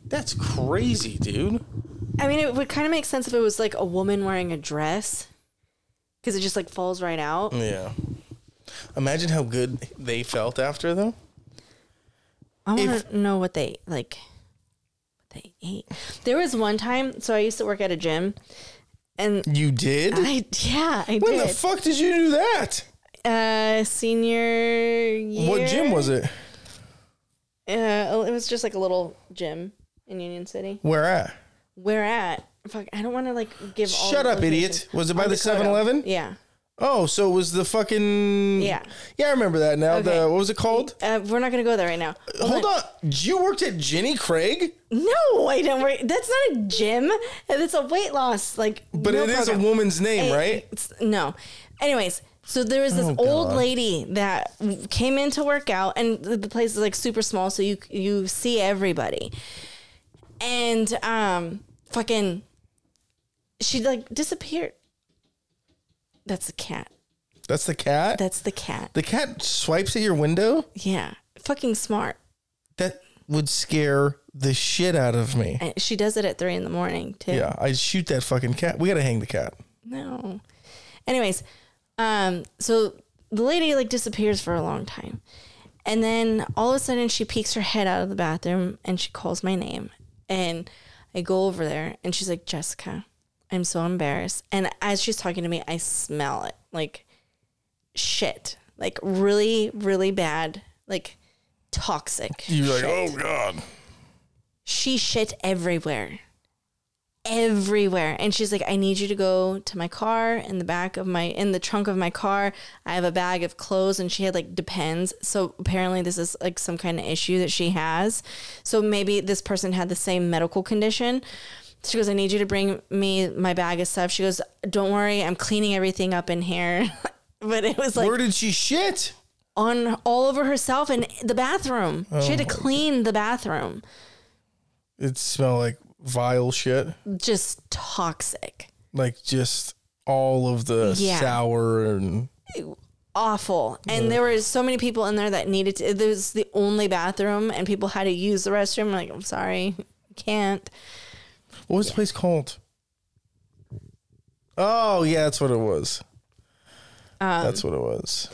That's crazy, dude. I mean, it would kind of make sense if it was like a woman wearing a dress, because it just like falls right out. Yeah. Imagine how good they felt after though. I want to know what they like. What they ate. There was one time, so I used to work at a gym, and You did? I yeah I did. when the fuck did you do that? uh, senior year. What gym was it? Uh, it was just like a little gym in Union City. Where at? Where at? Fuck, I don't want to like give. all Shut the up, idiot. Was it by On the Dakota. 7-Eleven? Yeah. Oh, so it was the fucking Yeah. Yeah, I remember that now. Okay. The what was it called? Uh, we're not gonna go there right now. Hold on. You worked at Jenny Craig? No, I don't worry. That's not a gym. It's a weight loss like. But it is a woman's name, right? it's- no. Anyways, so there was this Oh, old God. lady that came in to work out, and the, the place is like super small, so you you see everybody, and um, fucking, she like disappeared. That's the cat. That's the cat? That's the cat. the cat swipes at your window? Yeah, fucking smart. That would scare the shit out of me. And she does it at three in the morning too. Yeah, I'd shoot that fucking cat. We gotta hang the cat. No. Anyways, um, so the lady like disappears for a long time. And then all of a sudden she peeks her head out of the bathroom and she calls my name. And I go over there and she's like, Jessica, I'm so embarrassed. And as she's talking to me, I smell it. Like shit. Like really, really bad. Like toxic. You're like, shit. oh god. she shit everywhere everywhere and she's like i need you to go to my car in the back of my in the trunk of my car i have a bag of clothes and she had like depends so apparently this is like some kind of issue that she has so maybe this person had the same medical condition she goes i need you to bring me my bag of stuff she goes don't worry i'm cleaning everything up in here (laughs) but it was like Where did she shit? on all over herself in the bathroom she had to Oh clean the bathroom It smelled like vile shit. just toxic, Like just all of the Yeah. sour and awful. And there were so many people in there that needed to. It was the only bathroom, and people had to use the restroom. Like, I'm sorry, (laughs) can't. What was the place called? Oh yeah, that's what it was. Um, that's what it was.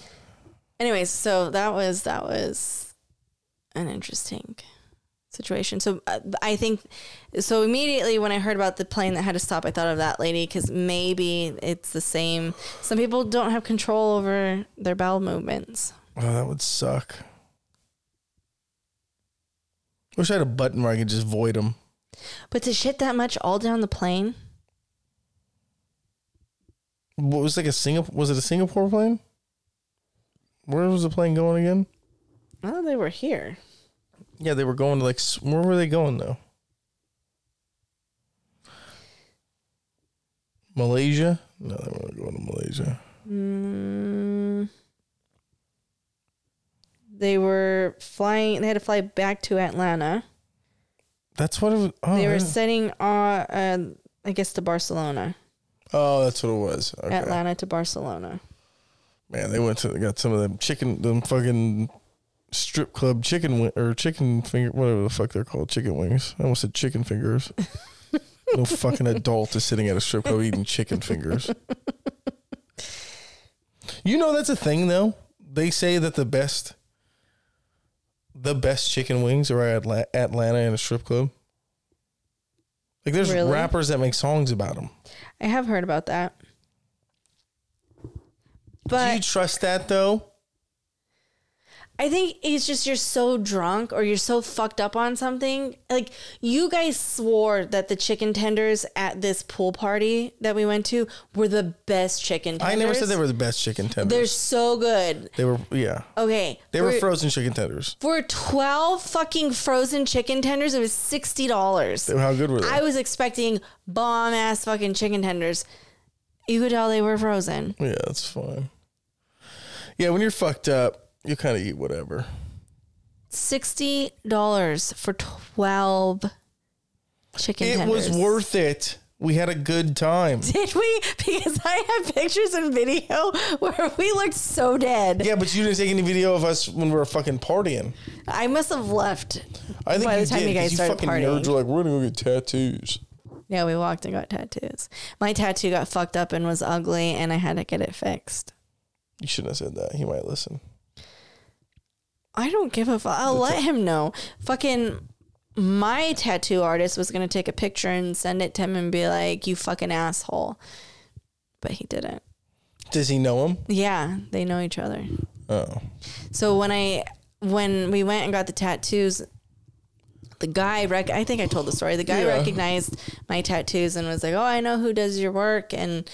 Anyways, so that was that was an interesting situation. So uh, I think so immediately when I heard about the plane that had to stop, I thought of that lady because maybe it's the same. Some people don't have control over their bowel movements. Oh, that would suck. Wish I had a button where I could just void them. But to shit that much all down the plane, What was like a Singapore? Was it a Singapore plane? Where was the plane going again? oh, they were here. Yeah, they were going to like where were they going though? Malaysia? No, they weren't going to Malaysia. Mm, they were flying. They had to fly back to Atlanta. That's what it was. Oh, they were yeah. setting, uh, uh, I guess, to Barcelona. oh, that's what it was. Okay. Atlanta to Barcelona. Man, they went to they got some of them chicken, them fucking strip club chicken wi- or chicken finger, whatever the fuck they're called, chicken wings. I almost said chicken fingers. (laughs) no fucking adult is sitting at a strip club eating chicken fingers. (laughs) You know that's a thing though. They say that the best, the best chicken wings are at Atla- Atlanta in a strip club. Like there's Really? rappers that make songs about them. I have heard about that. Do you But trust that though? I think it's just you're so drunk or you're so fucked up on something. Like you guys swore that the chicken tenders at this pool party that we went to were the best chicken tenders. I never said they were the best chicken tenders. They're so good. they were yeah. Okay. They were frozen chicken tenders. For 12 fucking frozen chicken tenders, it was $60. How good were they? I was expecting bomb ass fucking chicken tenders. You could tell they were frozen. yeah, that's fine. Yeah, when you're fucked up, you kind of eat whatever. $60 for 12 chicken It tenders. was worth it. We had a good time. (laughs) Did we? Because I have pictures and video (laughs) where we looked so dead. Yeah, but you didn't take any video of us when we were fucking partying. I must have left I think by the time did, you 'cause guys started fucking partying. nerds were like, we're gonna go get tattoos. Yeah, we walked and got tattoos. My tattoo got fucked up and was ugly, and I had to get it fixed. You shouldn't have said that. He might listen. I don't give a fuck. I'll let him know. Fucking my tattoo artist was gonna take a picture and send it to him and be like, "You fucking asshole," but he didn't. Does he know him? Yeah, they know each other. Oh, So when I when we went and got the tattoos, the guy rec- I think I told the story. The guy Yeah. recognized my tattoos and was like, "Oh, I know who does your work." And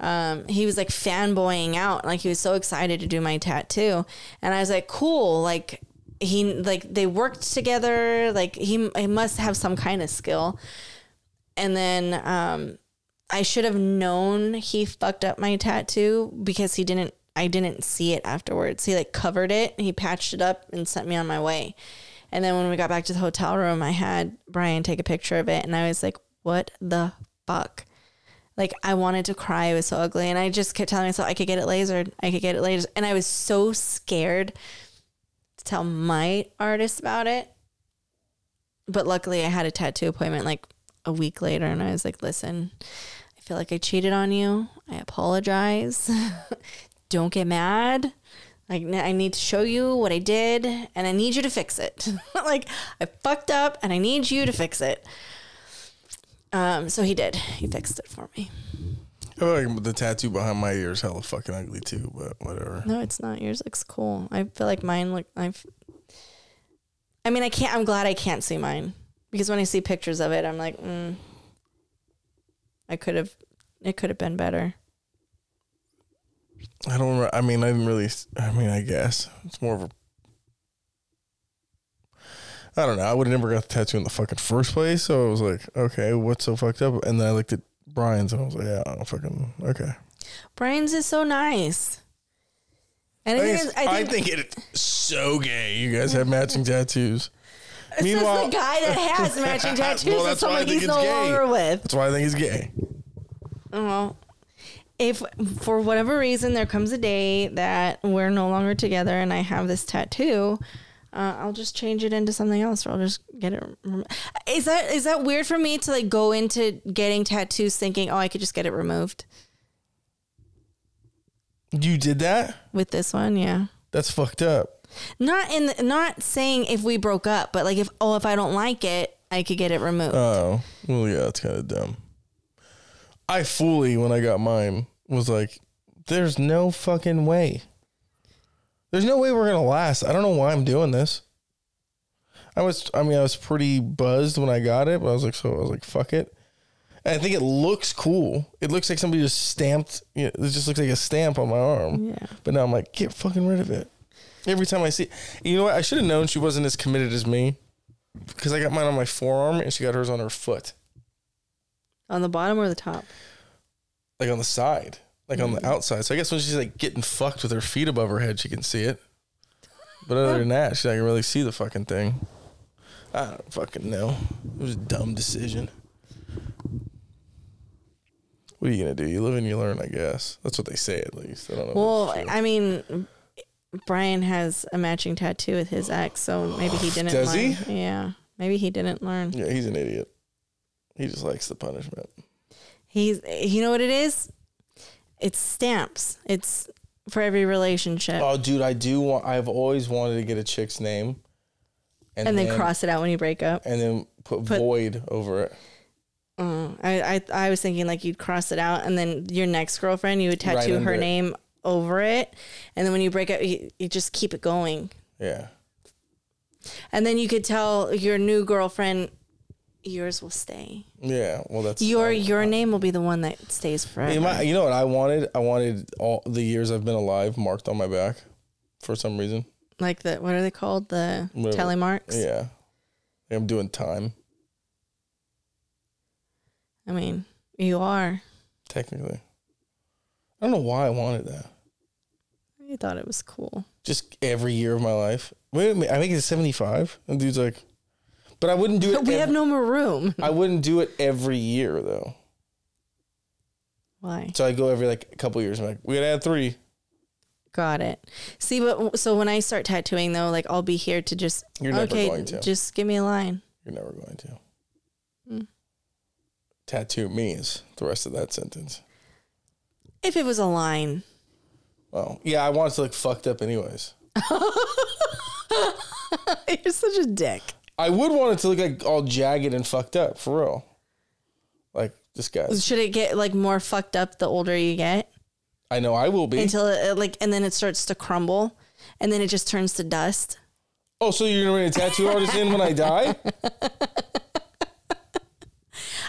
um, he was like fanboying out, like he was so excited to do my tattoo. And I was like, "Cool!" Like he like they worked together. Like he he must have some kind of skill. And then um, I should have known he fucked up my tattoo because he didn't. I didn't see it afterwards. He like covered it. He patched it up and sent me on my way. And then when we got back to the hotel room, I had Brian take a picture of it, and I was like, "What the fuck?" Like I wanted to cry. It was so ugly, and I just kept telling myself I could get it lasered. I could get it lasered, and I was so scared to tell my artist about it. But luckily, I had a tattoo appointment like a week later, and I was like, "Listen, I feel like I cheated on you. I apologize. (laughs) Don't get mad. Like I need to show you what I did, and I need you to fix it. (laughs) like I fucked up, and I need you to fix it." Um, so he did. He fixed it for me. I feel like the tattoo behind my ear is hella fucking ugly too, but whatever. No, it's not. Yours looks cool. I feel like mine look. I've. I mean, I can't. I'm glad I can't see mine because when I see pictures of it, I'm like, mm, I could have. It could have been better. I don't. re- I mean, I didn't really. I mean, I guess it's more of a. I don't know. I would have never got the tattoo in the fucking first place, so I was like, okay, what's so fucked up? And then I looked at Brian's and I was like, yeah, I fucking okay. Brian's is so nice. And I I think, think, it's- I think, it's so gay. You guys have matching tattoos. it's just the guy that has (laughs) matching tattoos Well, is that's why I someone think he's it's no gay. longer with. That's why I think he's gay. Well, if for whatever reason there comes a day that we're no longer together and I have this tattoo, uh, I'll just change it into something else, or I'll just get it. rem- Is that is that weird for me to like go into getting tattoos thinking, oh, I could just get it removed You did that? with this one? Yeah. That's fucked up. Not in the, not saying if we broke up, but like if oh if I don't like it, I could get it removed. Oh, well, yeah, that's kind of dumb. I fully, when I got mine, was like, there's no fucking way. There's no way we're going to last. I don't know why I'm doing this. I was, I mean, I was pretty buzzed when I got it, but I was like, so I was like, fuck it. And I think it looks cool. It looks like somebody just stamped, you know, it just looks like a stamp on my arm. Yeah. But now I'm like, get fucking rid of it. Every time I see, you know what? I should have known she wasn't as committed as me because I got mine on my forearm and she got hers on her foot, On the bottom or the top? like on the side, like on the mm-hmm. outside. So I guess when she's like getting fucked with her feet above her head, she can see it. But other than that, she not really see the fucking thing. I don't fucking know. It was a dumb decision. What are you gonna do? You live and you learn, I guess. That's what they say, at least. I don't know. Well. I mean, Brian has a matching tattoo with his ex, so maybe he didn't. Does learn. he? Yeah, maybe he didn't learn. yeah, he's an idiot. He just likes the punishment. He's, you know what it is? It's stamps. It's for every relationship, Oh, dude, I do want. I've always wanted to get a chick's name, and then cross it out when you break up. and then put, Put- void over it. Uh, I, I, I was thinking like you'd cross it out, and then your next girlfriend, you would tattoo under her it. name over it, and then when you break up, you, you just keep it going, Yeah. and then you could tell your new girlfriend, yours will stay. Yeah. Well, that's Your um, your name will be the one that stays forever. You, might- you know what I wanted? I wanted all the years I've been alive marked on my back, for some reason. like the what are they called? The Whatever. tally marks. Yeah. I'm doing time I mean, you are. technically. I don't know why I wanted that. You thought it was cool. Just every year of my life. Wait a minute, I think it's 75. And dude's like, but I wouldn't do it. (laughs) we ev- have no more room. I wouldn't do it every year though. Why? So I go every like a couple years. I'm like, we gotta add three. Got it. See, but so when I start tattooing though, like I'll be here to just You're never okay, going to. just give me a line. You're never going to. Hmm. Tattoo means the rest of that sentence. If it was a line, Well, yeah, I want it to look fucked up anyways. (laughs) you're such a dick. I would want it to look like all jagged and fucked up for real. Like this guy. Should it get like more fucked up the older you get I know I will be. until it like and then it starts to crumble and then it just turns to dust? Oh, so you're gonna bring a tattoo artist in when I die? (laughs)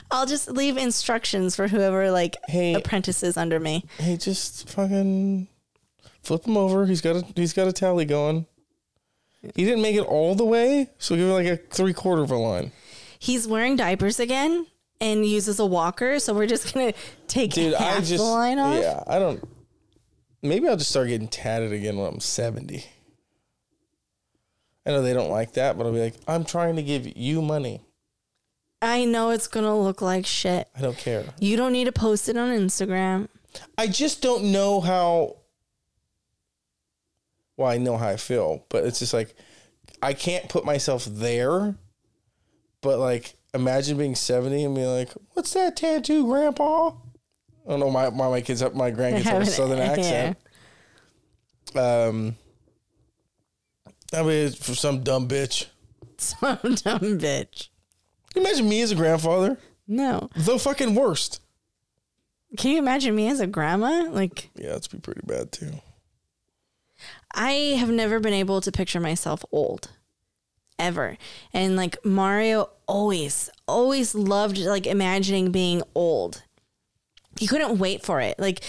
I'll just leave instructions for whoever like Hey. apprentices under me. Hey, just fucking flip him over. He's got a he's got a tally going. He didn't make it all the way, so give him like a three quarter of a line. He's wearing diapers again and uses a walker, so we're just gonna (laughs) take Dude, half I just the line off. yeah, I don't. Maybe I'll just start getting tatted again when I'm seventy. I know they don't like that, but I'll be like, I'm trying to give you money. I know it's gonna look like shit. I don't care. You don't need to post it on Instagram. I just don't know how. Well, I know how I feel, but it's just like I can't put myself there. But like, imagine being seventy and being like, "What's that tattoo, Grandpa?" I don't know. My my, my kids, have, my grandkids have a southern (laughs) accent. Um, I mean, it's for some dumb bitch. (laughs) Some dumb bitch. Can you imagine me as a grandfather? No. The fucking worst. Can you imagine me as a grandma? Like Yeah, it's be pretty bad too. I have never been able to picture myself old. Ever. And like Mario always, always loved like imagining being old. He couldn't wait for it. Like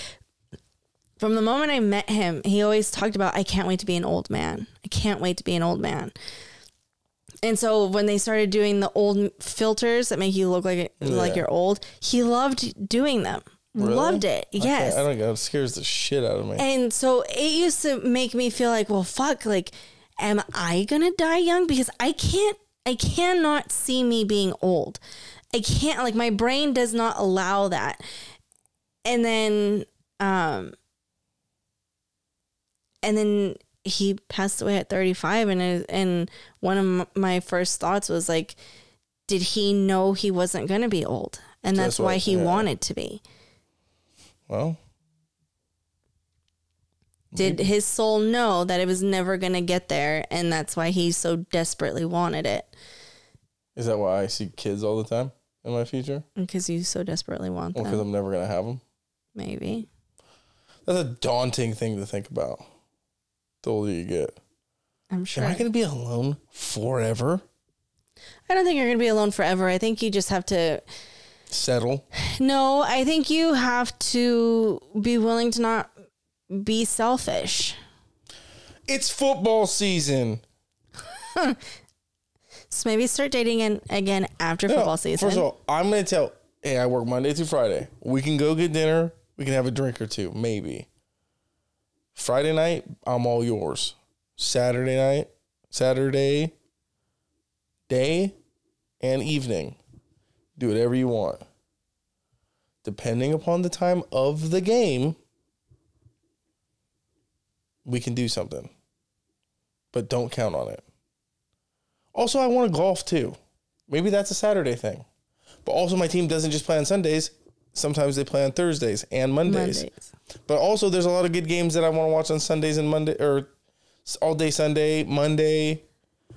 from the moment I met him, he always talked about, I can't wait to be an old man. I can't wait to be an old man. And so when they started doing the old filters that make you look like like you're old, he loved doing them. Really? Loved it. I Yes. I don't know. It scares the shit out of me. And so it used to make me feel like, well, fuck, like, am I gonna die young? Because I can't, I cannot see me being old. I can't, like, my brain does not allow that. And then, um, and then he passed away at 35 and I, and one of my first thoughts was like did he know he wasn't going to be old and that's, That's what- why he yeah. wanted to be well, did his soul know that it was never going to get there and that's why he so desperately wanted it is that why I see kids all the time in my future? because you so desperately want Well, because I'm never gonna have them. maybe That's a daunting thing to think about. The older you get, i'm sure am I gonna be alone forever? i don't think you're going to be alone forever i think you just have to Settle. no i think you have to be willing to not be selfish It's football season. (laughs) so maybe start dating in, again after No, football season First of all, I'm gonna tell. Hey, I work Monday through Friday. We can go get dinner. We can have a drink or two, maybe. Friday night, I'm all yours. Saturday night, Saturday day and evening. Do whatever you want. Depending upon the time of the game, we can do something. But don't count on it. Also, I want to golf too. Maybe that's a Saturday thing. But also, my team doesn't just play on Sundays. Sometimes they play on Thursdays and Mondays. Mondays. But also, there's a lot of good games that I want to watch on Sundays and Monday or all day Sunday, Monday.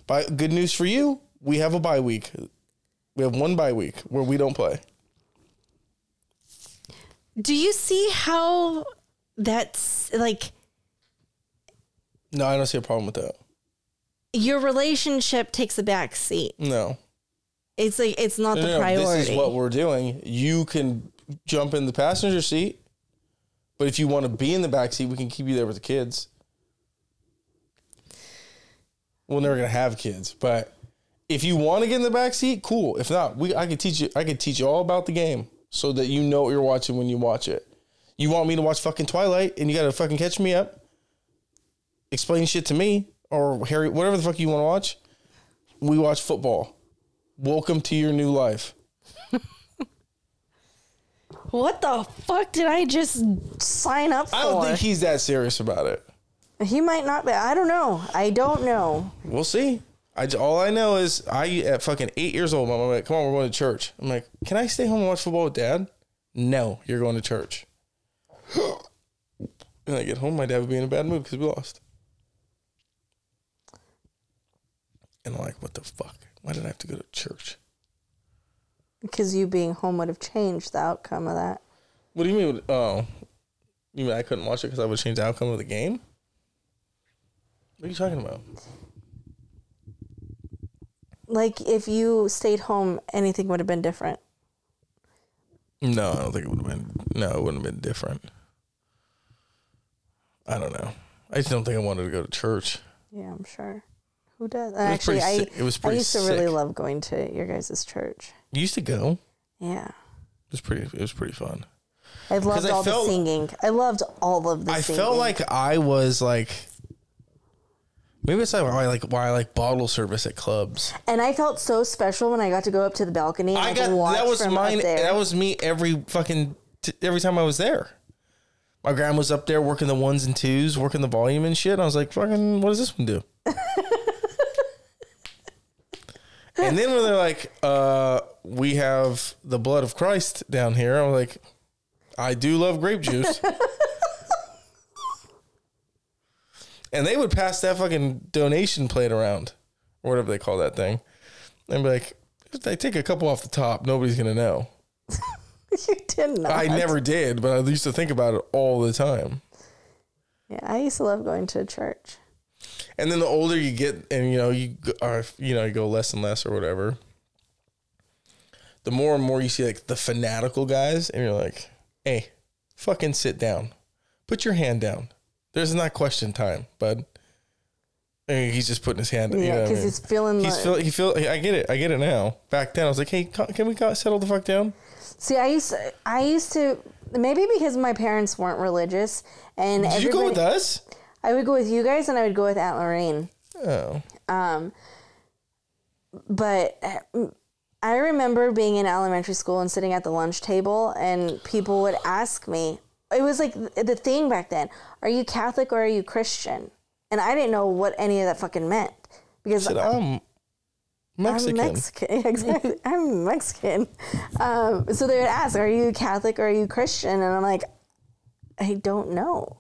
But good news for you, we have a bye week. We have one bye week where we don't play. Do you see how that's like No, I don't see a problem with that. your relationship takes a back seat? No. It's like it's not No, the no, priority. This is what we're doing. You can jump in the passenger seat, but if you want to be in the back seat, we can keep you there with the kids. We're never gonna have kids, but if you want to get in the back seat, cool. If not, we I can teach you. I can teach you all about the game so that you know what you're watching when you watch it. You want me to watch fucking Twilight, and you got to fucking catch me up, explain shit to me, or Harry, whatever the fuck you want to watch. We watch football. Welcome to your new life. (laughs) what the fuck did I just sign up for? I don't think he's that serious about it. he might not be. I don't know. I don't know. We'll see. I all I know is I at fucking eight years old. My mom like, come on, we're going to church. I'm like, can I stay home and watch football with dad? No, you're going to church. (gasps) and I get home, my dad would be in a bad mood because we lost. And I'm like, what the fuck? Why did I have to go to church? Because you being home would have changed the outcome of that. What do you mean? Oh, you mean I couldn't watch it because I would change the outcome of the game? What are you talking about? Like if you stayed home, anything would have been different. No, I don't think it would have been. No, it wouldn't have been different. I don't know. I just don't think I wanted to go to church. Yeah, I'm sure. Who does? Actually, I sick. It was I pretty used to really love going to your guys' church. You used to go. Yeah. It was pretty. It was pretty fun. I loved I all felt- the singing. I loved all of the singing. I singing. felt like I was like. Maybe it's like why I like why I like bottle service at clubs. and I felt so special when I got to go up to the balcony. And I I got that was mine. That was me every fucking t- every time I was there. My grandma was up there working the ones and twos, working the volume and shit. I was like, fucking, what does this one do? (laughs) and then when they're like, uh, we have the blood of Christ down here, I'm like, I do love grape juice. (laughs) and they would pass that fucking donation plate around, or whatever they call that thing, and be like, I take a couple off the top, nobody's gonna know. (laughs) you did not. I never did, but I used to think about it all the time. Yeah, I used to love going to church. And then the older you get, and you know you are, you know, you go less and less or whatever. The more and more you see like the fanatical guys, and you're like, "Hey, fucking sit down, put your hand down." There's not question time, bud. And he's just putting his hand. you Yeah, what I because mean? he's feeling. He's the, feel he feel I get it I get it now. Back then I was like, hey, can we settle the fuck down? See, I used to, I used to maybe because my parents weren't religious and Did you go with us? I would go with you guys and I would go with Aunt Lorraine. Oh, Um, but I remember being in elementary school and sitting at the lunch table, and people would ask me. It was like the thing back then: Are you Catholic or are you Christian? And I didn't know what any of that fucking meant because said I'm Mexican. I'm Mexican. (laughs) Exactly. I'm Mexican. Um, so they would ask, Are you Catholic or are you Christian? And I'm like, I don't know.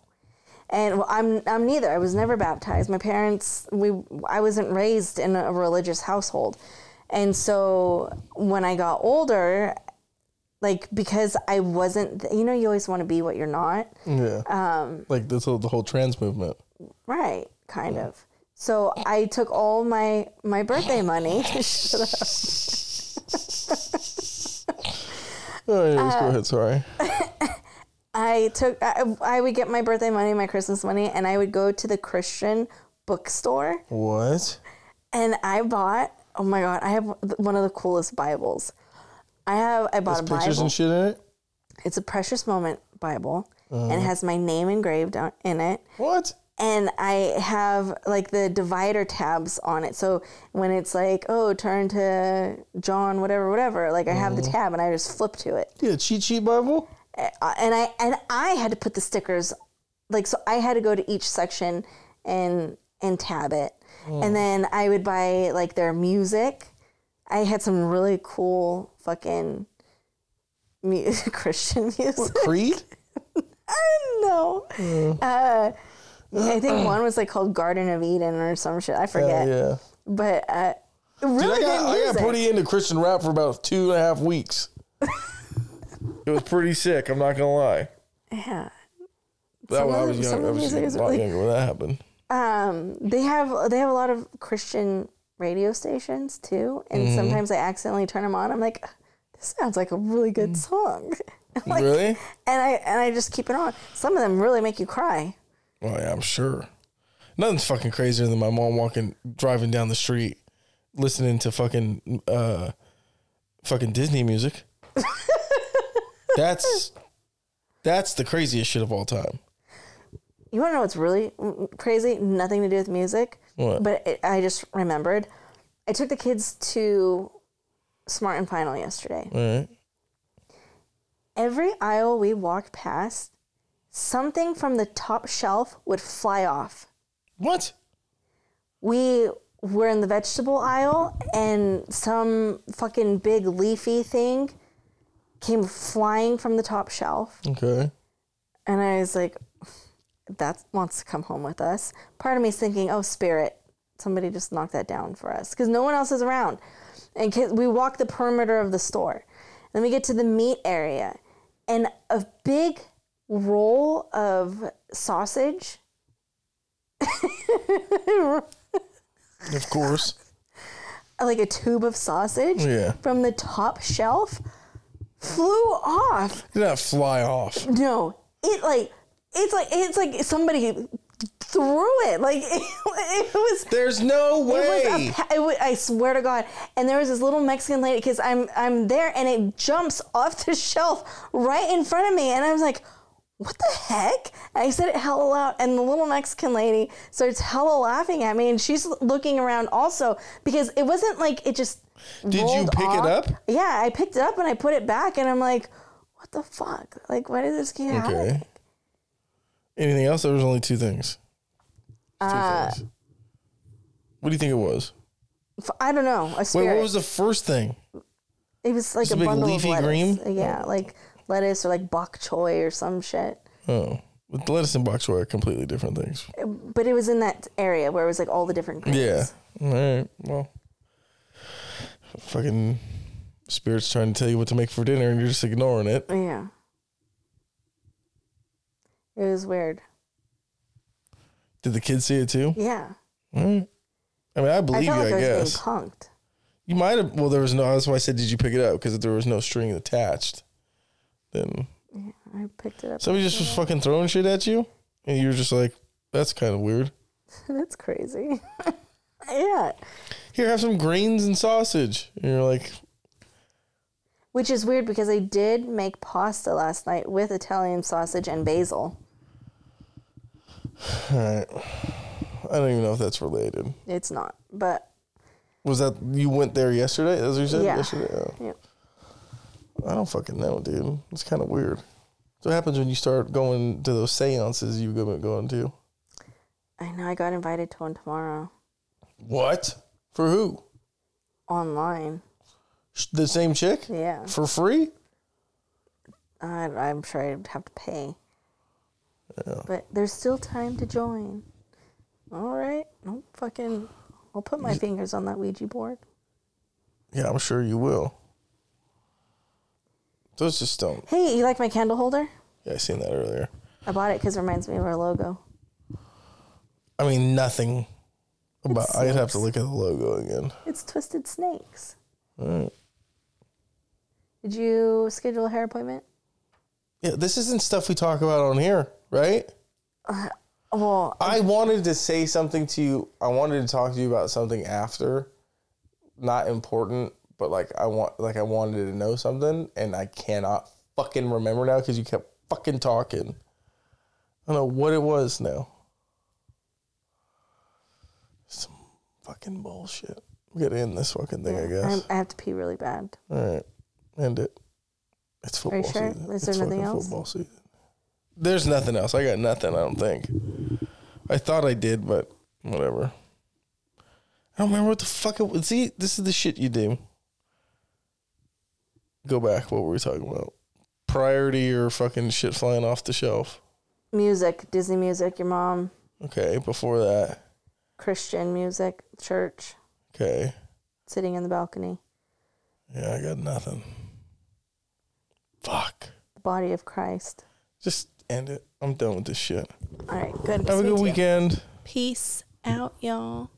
And well, I'm I'm neither. I was never baptized. My parents we I wasn't raised in a religious household. And so when I got older, like because I wasn't you know, you always want to be what you're not. Yeah. Um, like this whole, the whole trans movement. Right, kind of. So I took all my my birthday money. Shut (laughs) (laughs) up. Oh, anyways, Uh, go ahead. Sorry. (laughs) I took I, I would get my birthday money, my Christmas money, and I would go to the Christian bookstore What? and I bought oh my god, I have one of the coolest Bibles. I have I bought There's a pictures Bible. and shit in it. It's a Precious Moment Bible uh-huh. and it has my name engraved on, in it. What? and I have like the divider tabs on it. So when it's like, oh, turn to John, whatever, whatever, like I have the uh-huh. tab and I just flip to it. Yeah, cheat sheet Bible. Uh, and I and I had to put the stickers, like so I had to go to each section and and tab it, and uh-huh. then I would buy like their music. I had some really cool fucking mu- (laughs) Christian music. Creed. (laughs) no. Uh, I think one was like called Garden of Eden or some shit. I Yeah, forget. yeah. But uh, really Dude, I good got I got pretty into Christian rap for about two and a half weeks. it was pretty sick. I'm not gonna lie. yeah. That Some was, I of was young. I was a lot really- younger when that happened. Um, they have they have a lot of Christian radio stations too, and Mm-hmm. sometimes I accidentally turn them on. I'm like, this sounds like a really good song. (laughs) like, really? And I and I just keep it on. Some of them really make you cry. Oh yeah, I'm sure. Nothing's fucking crazier than my mom walking, driving down the street, listening to fucking, uh, fucking Disney music. (laughs) that's, that's the craziest shit of all time. You want to know what's really mm, crazy? Nothing to do with music. What? But it, I just remembered. I took the kids to Smart and Final yesterday. All right. Every aisle we walked past, something from the top shelf would fly off. What? We were in the vegetable aisle, and some fucking big leafy thing came flying from the top shelf. Okay. And I was like, that wants to come home with us. Part of me is thinking, oh, spirit, somebody just knocked that down for us because no one else is around. And we walk the perimeter of the store. Then we get to the meat area, and a big roll of sausage. (laughs) Of course. like a tube of sausage Yeah. from the top shelf flew off. Did not fly off. No, it like it's like it's like somebody threw it. Like it, (laughs) it was. There's no It was way. a, it I swear to God. And there was this little Mexican lady because I'm I'm there and it jumps off the (laughs) shelf right in front of me and I was like, what the heck? And I said it hella loud and the little Mexican lady starts hella laughing at me and she's looking around also because it wasn't like it just. Did you pick it up? Yeah, I picked it up and I put it back and I'm like, what the fuck? Like, why did this keep happening? Anything else? There was only two things. Two Uh, things. What do you think it was? F- I don't know. A Wait, spirit. what was the first thing? It was like Just a a big bundle leafy of lettuce. green? Yeah, like lettuce or like bok choy or some shit. Oh, with lettuce and bok choy are completely different things. But it was in that area where it was like all the different grains. Yeah. All right. Well, fucking spirits trying to tell you what to make for dinner, and you're just ignoring it. Yeah. It was weird. Did the kids see it too? Yeah. Right. I mean, I I believe felt you. like I I was guess being punked. you might have. Well, there was no. That's why I said, did you pick it up? Because if there was no string attached, then yeah, I picked it up. somebody just was fucking throwing shit at you, and you were just like, that's kind of weird. (laughs) That's crazy. (laughs) yeah. Here, have some grains and sausage. And you're like, Which is weird because I did make pasta last night with Italian sausage and basil. all right. I don't even know if that's related. It's not, but Was that you went there yesterday? What you said Yeah. yesterday. Oh. yeah. I don't fucking know, dude. It's kind of weird. So what happens when you start going to those seances you've been going to? I know I got invited to one tomorrow What? For who? online. The same chick? Yeah. For free? I, I'm sure I'd have to pay. But there's still time to join. All right. No fucking. I'll put my fingers on that Ouija board. Yeah, I'm sure you will. Those just don't. Hey, you like my candle holder? Yeah, I seen that earlier. I bought it because it reminds me of our logo. I mean, nothing about. I'd have to look at the logo again. It's Twisted Snakes. All right. Did you schedule a hair appointment? Yeah, this isn't stuff we talk about on here, right? Uh, well, I wanted to say something to you. I wanted to talk to you about something after, not important, but like I want, like I wanted to know something, and I cannot fucking remember now because you kept fucking talking. I don't know what it was now. Some fucking bullshit. We gotta end this fucking thing, I I, guess. I have to pee really bad. All right, end it. It's football you sure? season. Is It's there nothing else? Football season. There's nothing else. I got nothing. I don't think. I thought I did, but whatever. I don't remember what the fuck it was. See, this is the shit you do. Go back. What were we talking about? Priority or fucking shit flying off the shelf? Music, Disney music, your mom, Okay. Before that. Christian music, church, Okay. sitting in the balcony, Yeah, I got nothing. Fuck. the body of Christ. Just end it. I'm done with this shit. All right, good. Have a good weekend. Peace out, y'all.